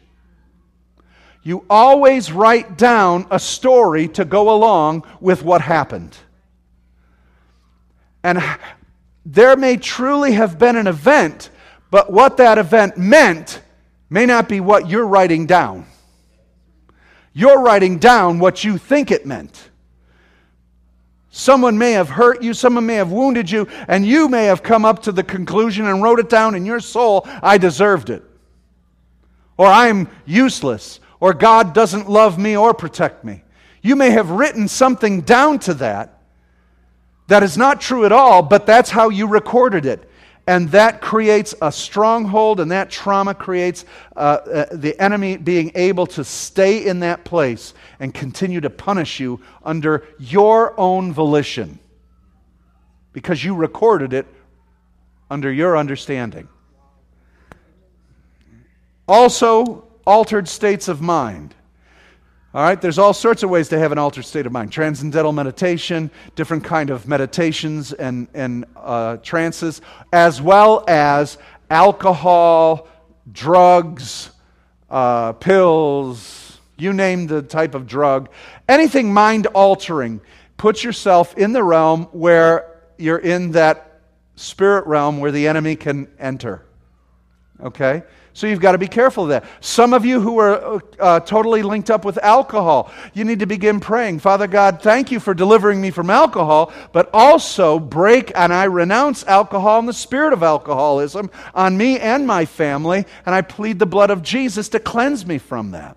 You always write down a story to go along with what happened. And there may truly have been an event but what that event meant may not be what you're writing down. You're writing down what you think it meant. Someone may have hurt you, someone may have wounded you, and you may have come up to the conclusion and wrote it down in your soul I deserved it. Or I'm useless, or God doesn't love me or protect me. You may have written something down to that that is not true at all, but that's how you recorded it. And that creates a stronghold, and that trauma creates uh, uh, the enemy being able to stay in that place and continue to punish you under your own volition because you recorded it under your understanding. Also, altered states of mind. All right, there's all sorts of ways to have an altered state of mind. Transcendental meditation, different kind of meditations and, and uh, trances, as well as alcohol, drugs, uh, pills, you name the type of drug. Anything mind altering. Put yourself in the realm where you're in that spirit realm where the enemy can enter. Okay? So you've got to be careful of that. Some of you who are uh, totally linked up with alcohol, you need to begin praying. Father God, thank you for delivering me from alcohol, but also break and I renounce alcohol and the spirit of alcoholism on me and my family, and I plead the blood of Jesus to cleanse me from that.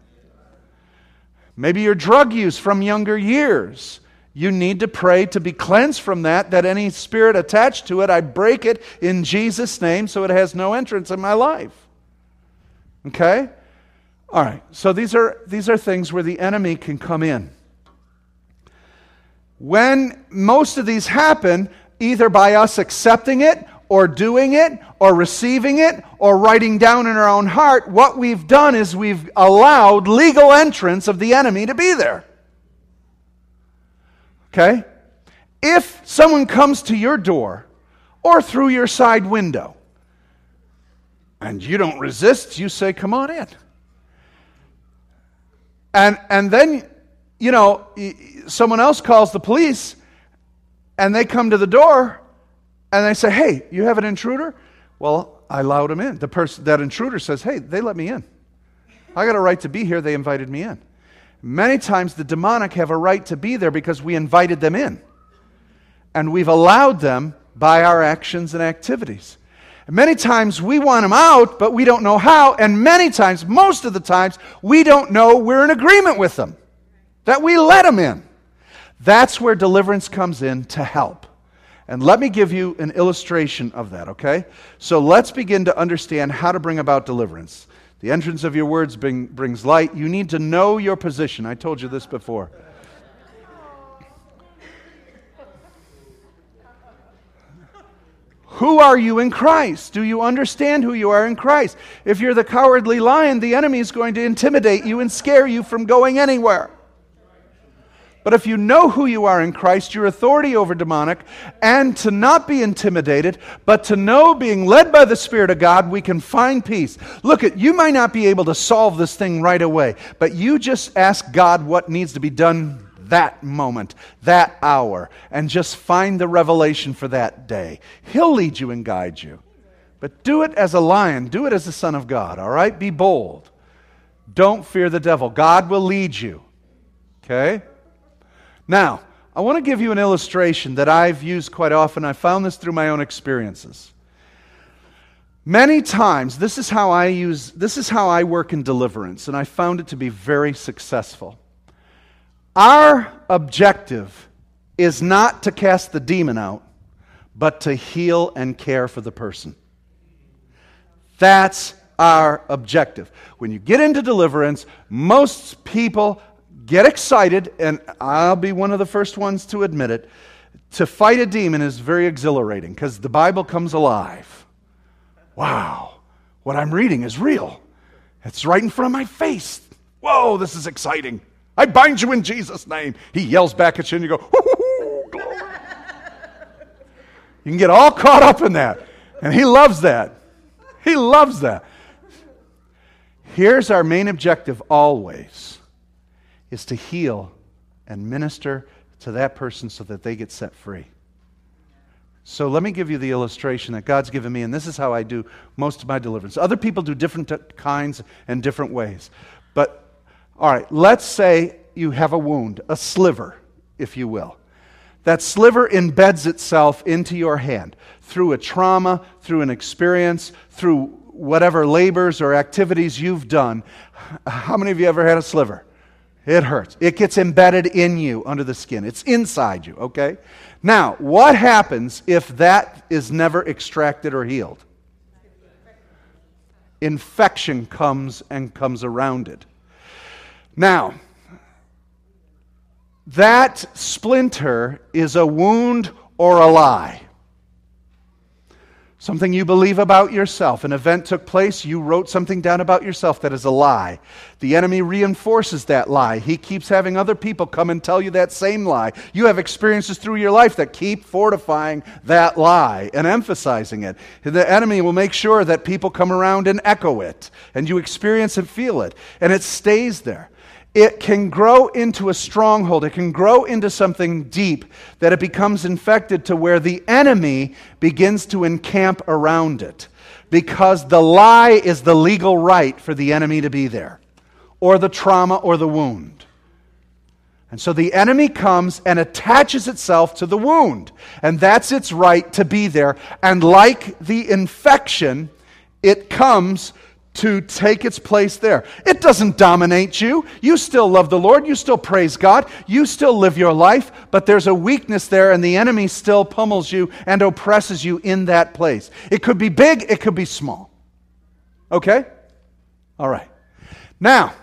Maybe your drug use from younger years. You need to pray to be cleansed from that, that any spirit attached to it, I break it in Jesus' name so it has no entrance in my life. Okay? All right. So these are, these are things where the enemy can come in. When most of these happen, either by us accepting it or doing it or receiving it or writing down in our own heart, what we've done is we've allowed legal entrance of the enemy to be there. Okay? If someone comes to your door or through your side window and you don't resist, you say, Come on in. And, and then, you know, someone else calls the police and they come to the door and they say, Hey, you have an intruder? Well, I allowed him in. The person, that intruder says, Hey, they let me in. I got a right to be here. They invited me in. Many times the demonic have a right to be there because we invited them in. And we've allowed them by our actions and activities. And many times we want them out, but we don't know how. And many times, most of the times, we don't know we're in agreement with them, that we let them in. That's where deliverance comes in to help. And let me give you an illustration of that, okay? So let's begin to understand how to bring about deliverance. The entrance of your words bring, brings light. You need to know your position. I told you this before. Who are you in Christ? Do you understand who you are in Christ? If you're the cowardly lion, the enemy is going to intimidate you and scare you from going anywhere. But if you know who you are in Christ, your authority over demonic, and to not be intimidated, but to know being led by the Spirit of God, we can find peace. Look at you might not be able to solve this thing right away, but you just ask God what needs to be done that moment, that hour, and just find the revelation for that day. He'll lead you and guide you. But do it as a lion, do it as a son of God, all right? Be bold. Don't fear the devil. God will lead you. Okay? Now, I want to give you an illustration that I've used quite often. I found this through my own experiences. Many times, this is how I use, this is how I work in deliverance, and I found it to be very successful. Our objective is not to cast the demon out, but to heal and care for the person. That's our objective. When you get into deliverance, most people get excited, and I'll be one of the first ones to admit it. To fight a demon is very exhilarating because the Bible comes alive wow, what I'm reading is real. It's right in front of my face. Whoa, this is exciting. I bind you in Jesus' name. He yells back at you and you go, glory. You can get all caught up in that. And he loves that. He loves that. Here's our main objective always is to heal and minister to that person so that they get set free. So let me give you the illustration that God's given me, and this is how I do most of my deliverance. Other people do different t- kinds and different ways. But, all right, let's say you have a wound, a sliver, if you will. That sliver embeds itself into your hand through a trauma, through an experience, through whatever labors or activities you've done. How many of you ever had a sliver? It hurts. It gets embedded in you under the skin. It's inside you, okay? Now, what happens if that is never extracted or healed? Infection comes and comes around it. Now, that splinter is a wound or a lie something you believe about yourself. An event took place, you wrote something down about yourself that is a lie. The enemy reinforces that lie. He keeps having other people come and tell you that same lie. You have experiences through your life that keep fortifying that lie and emphasizing it. The enemy will make sure that people come around and echo it, and you experience and feel it, and it stays there it can grow into a stronghold. It can grow into something deep that it becomes infected to where the enemy begins to encamp around it because the lie is the legal right for the enemy to be there, or the trauma or the wound. And so the enemy comes and attaches itself to the wound, and that's its right to be there. And like the infection, it comes to take its place there. It doesn't dominate you. You still love the Lord. You still praise God. You still live your life, but there's a weakness there, and the enemy still pummels you and oppresses you in that place. It could be big, it could be small. Okay? All right. Now,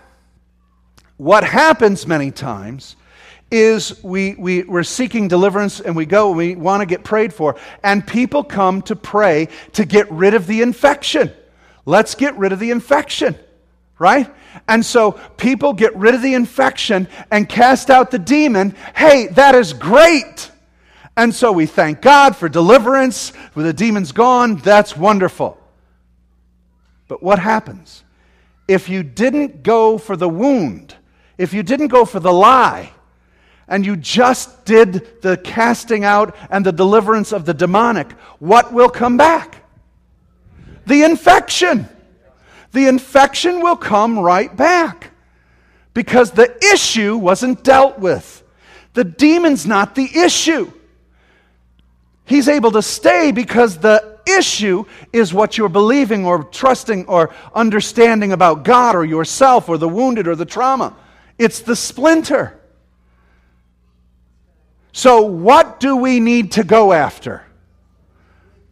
what happens many times is we, we, we're seeking deliverance and we go, we want to get prayed for, and people come to pray to get rid of the infection. Let's get rid of the infection, right? And so people get rid of the infection and cast out the demon. Hey, that is great. And so we thank God for deliverance. With the demon's gone, that's wonderful. But what happens? If you didn't go for the wound, if you didn't go for the lie, and you just did the casting out and the deliverance of the demonic, what will come back? The infection. The infection will come right back because the issue wasn't dealt with. The demon's not the issue. He's able to stay because the issue is what you're believing or trusting or understanding about God or yourself or the wounded or the trauma. It's the splinter. So, what do we need to go after?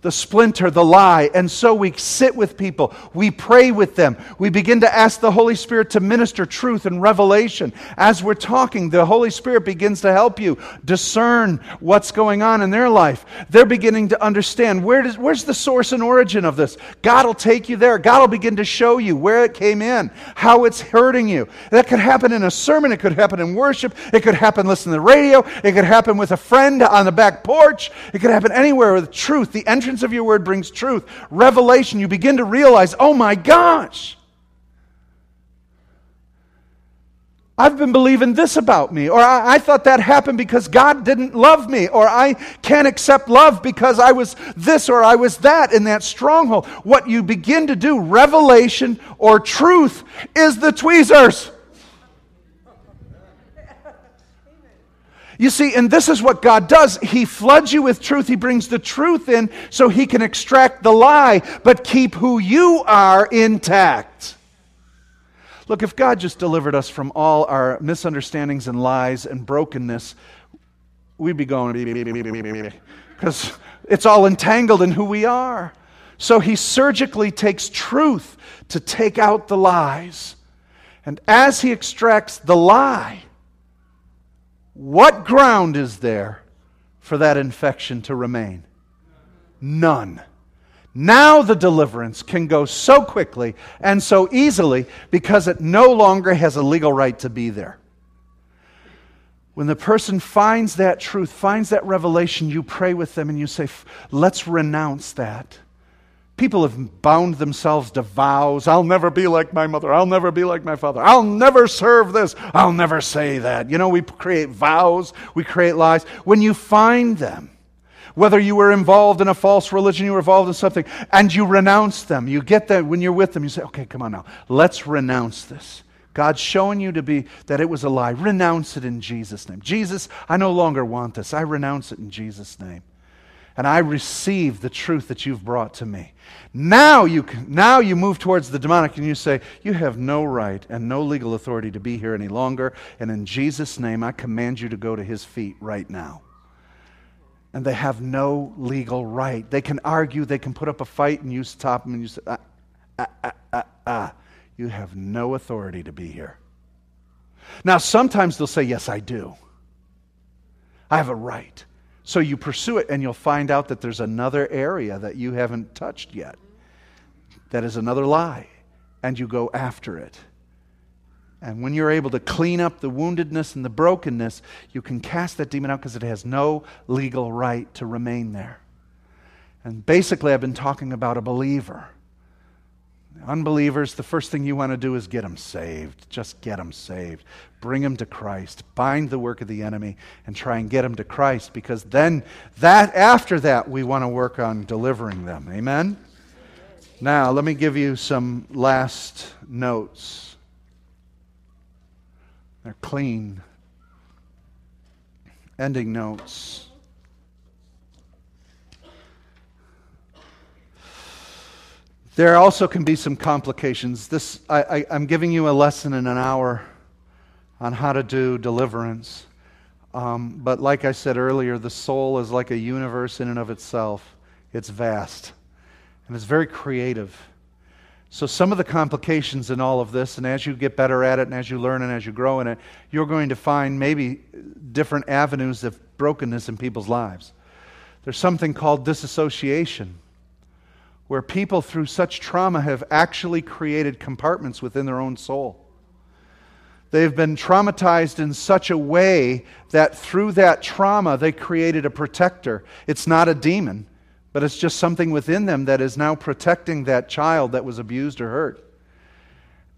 The splinter, the lie. And so we sit with people, we pray with them, we begin to ask the Holy Spirit to minister truth and revelation. As we're talking, the Holy Spirit begins to help you discern what's going on in their life. They're beginning to understand where does, where's the source and origin of this. God will take you there. God will begin to show you where it came in, how it's hurting you. That could happen in a sermon, it could happen in worship, it could happen listening to the radio, it could happen with a friend on the back porch, it could happen anywhere with truth. The entrance of your word brings truth, revelation. You begin to realize, oh my gosh. I've been believing this about me, or I, I, thought that happened because God didn't love me, or I can't accept love because I was this or I was that in that stronghold. What you begin to do, revelation or truth, is the tweezers. You see, and this is what God does. He floods you with truth. He brings the truth in so He can extract the lie, but keep who you are intact. Look, if God just delivered us from all our misunderstandings and lies and brokenness, we'd be going, because it's all entangled in who we are. So he surgically takes truth to take out the lies. And as he extracts the lie, what ground is there for that infection to remain? None. Now the deliverance can go so quickly and so easily because it no longer has a legal right to be there. When the person finds that truth, finds that revelation, you pray with them and you say, Let's renounce that. People have bound themselves to vows. I'll never be like my mother. I'll never be like my father. I'll never serve this. I'll never say that. You know, we create vows, we create lies. When you find them, whether you were involved in a false religion, you were involved in something, and you renounce them. You get that when you're with them, you say, okay, come on now, let's renounce this. God's showing you to be that it was a lie. Renounce it in Jesus' name. Jesus, I no longer want this. I renounce it in Jesus' name. And I receive the truth that you've brought to me. Now you, now you move towards the demonic and you say, You have no right and no legal authority to be here any longer. And in Jesus' name, I command you to go to his feet right now and they have no legal right. They can argue, they can put up a fight, and you stop them and you say, ah, ah, ah, ah, ah. You have no authority to be here. Now, sometimes they'll say, Yes, I do. I have a right. So you pursue it, and you'll find out that there's another area that you haven't touched yet. That is another lie, and you go after it. And when you're able to clean up the woundedness and the brokenness, you can cast that demon out because it has no legal right to remain there. And basically, I've been talking about a believer. Unbelievers, the first thing you want to do is get them saved. Just get them saved. Bring them to Christ. Bind the work of the enemy and try and get them to Christ because then that after that we want to work on delivering them. Amen. Now, let me give you some last notes. They're clean. Ending notes. There also can be some complications. This, I, am giving you a lesson in an hour on how to do deliverance. Um, but like I said earlier, the soul is like a universe in and of itself. It's vast and it's very creative. So, some of the complications in all of this, and as you get better at it, and as you learn, and as you grow in it, you're going to find maybe different avenues of brokenness in people's lives. There's something called disassociation, where people, through such trauma, have actually created compartments within their own soul. They've been traumatized in such a way that through that trauma, they created a protector. It's not a demon, but it's just something within them that is now protecting that child that was abused or hurt.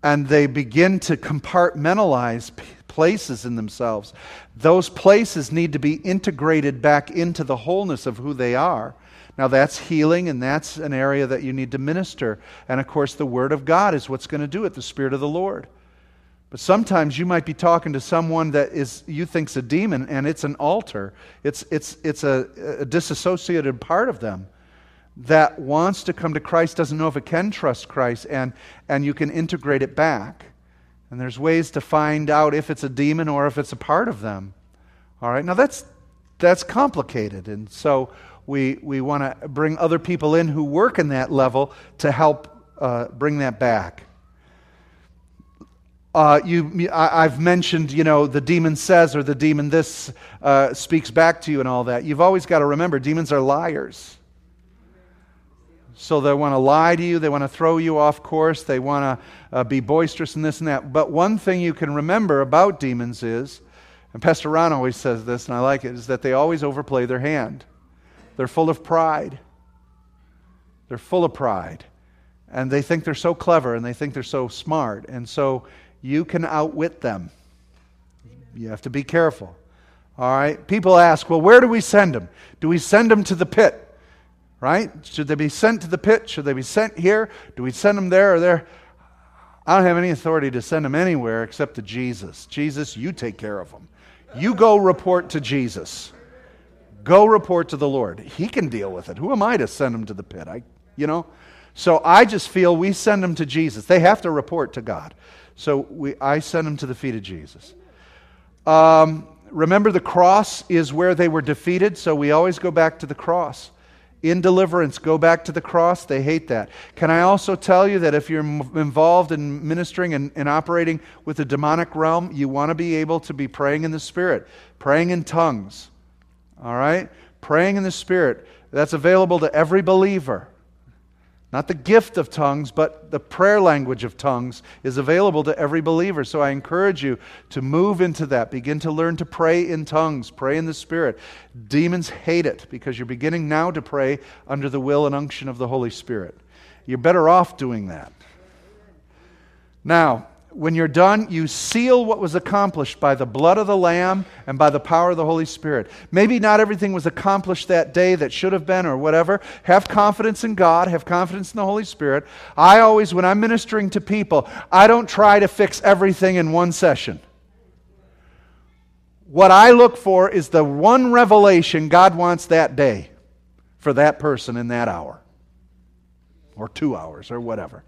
And they begin to compartmentalize places in themselves. Those places need to be integrated back into the wholeness of who they are. Now, that's healing, and that's an area that you need to minister. And of course, the Word of God is what's going to do it, the Spirit of the Lord. But sometimes you might be talking to someone that is you think's a demon and it's an alter. It's, it's, it's a, a disassociated part of them that wants to come to Christ, doesn't know if it can trust Christ, and, and you can integrate it back. And there's ways to find out if it's a demon or if it's a part of them. All right, now that's, that's complicated. And so we, we want to bring other people in who work in that level to help uh, bring that back. Uh, you, I, have mentioned, you know, the demon says or the demon this uh, speaks back to you and all that. You've always got to remember demons are liars. So they want to lie to you, they want to throw you off course, they want to uh, be boisterous and this and that. But one thing you can remember about demons is, and Pastor Ron always says this, and I like it, is that they always overplay their hand. They're full of pride. They're full of pride. And they think they're so clever and they think they're so smart. And so you can outwit them. You have to be careful. All right? People ask, well, where do we send them? Do we send them to the pit? Right? Should they be sent to the pit? Should they be sent here? Do we send them there or there? I don't have any authority to send them anywhere except to Jesus. Jesus, you take care of them. You go report to Jesus. Go report to the Lord. He can deal with it. Who am I to send him to the pit? I, you know? So I just feel we send them to Jesus. They have to report to God. So we, I send them to the feet of Jesus. Um, remember, the cross is where they were defeated, so we always go back to the cross. In deliverance, go back to the cross. They hate that. Can I also tell you that if you're involved in ministering and, and operating with the demonic realm, you want to be able to be praying in the Spirit, praying in tongues. All right? Praying in the Spirit. That's available to every believer. Not the gift of tongues, but the prayer language of tongues is available to every believer. So I encourage you to move into that. Begin to learn to pray in tongues, pray in the Spirit. Demons hate it because you're beginning now to pray under the will and unction of the Holy Spirit. You're better off doing that. Now, when you're done, you seal what was accomplished by the blood of the Lamb and by the power of the Holy Spirit. Maybe not everything was accomplished that day that should have been or whatever. Have confidence in God, have confidence in the Holy Spirit. I always, when I'm ministering to people, I don't try to fix everything in one session. What I look for is the one revelation God wants that day for that person in that hour or two hours or whatever.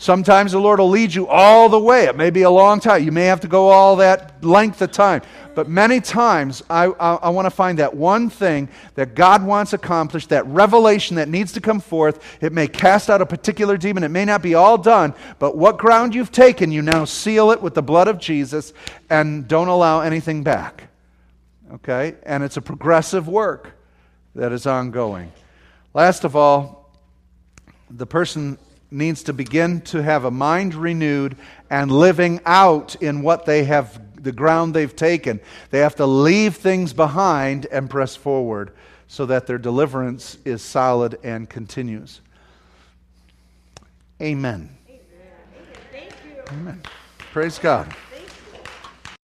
Sometimes the Lord will lead you all the way. It may be a long time. You may have to go all that length of time. But many times, I, I, I want to find that one thing that God wants accomplished, that revelation that needs to come forth. It may cast out a particular demon. It may not be all done. But what ground you've taken, you now seal it with the blood of Jesus and don't allow anything back. Okay? And it's a progressive work that is ongoing. Last of all, the person needs to begin to have a mind renewed and living out in what they have, the ground they've taken. They have to leave things behind and press forward so that their deliverance is solid and continues. Amen. Amen. Amen. Praise God.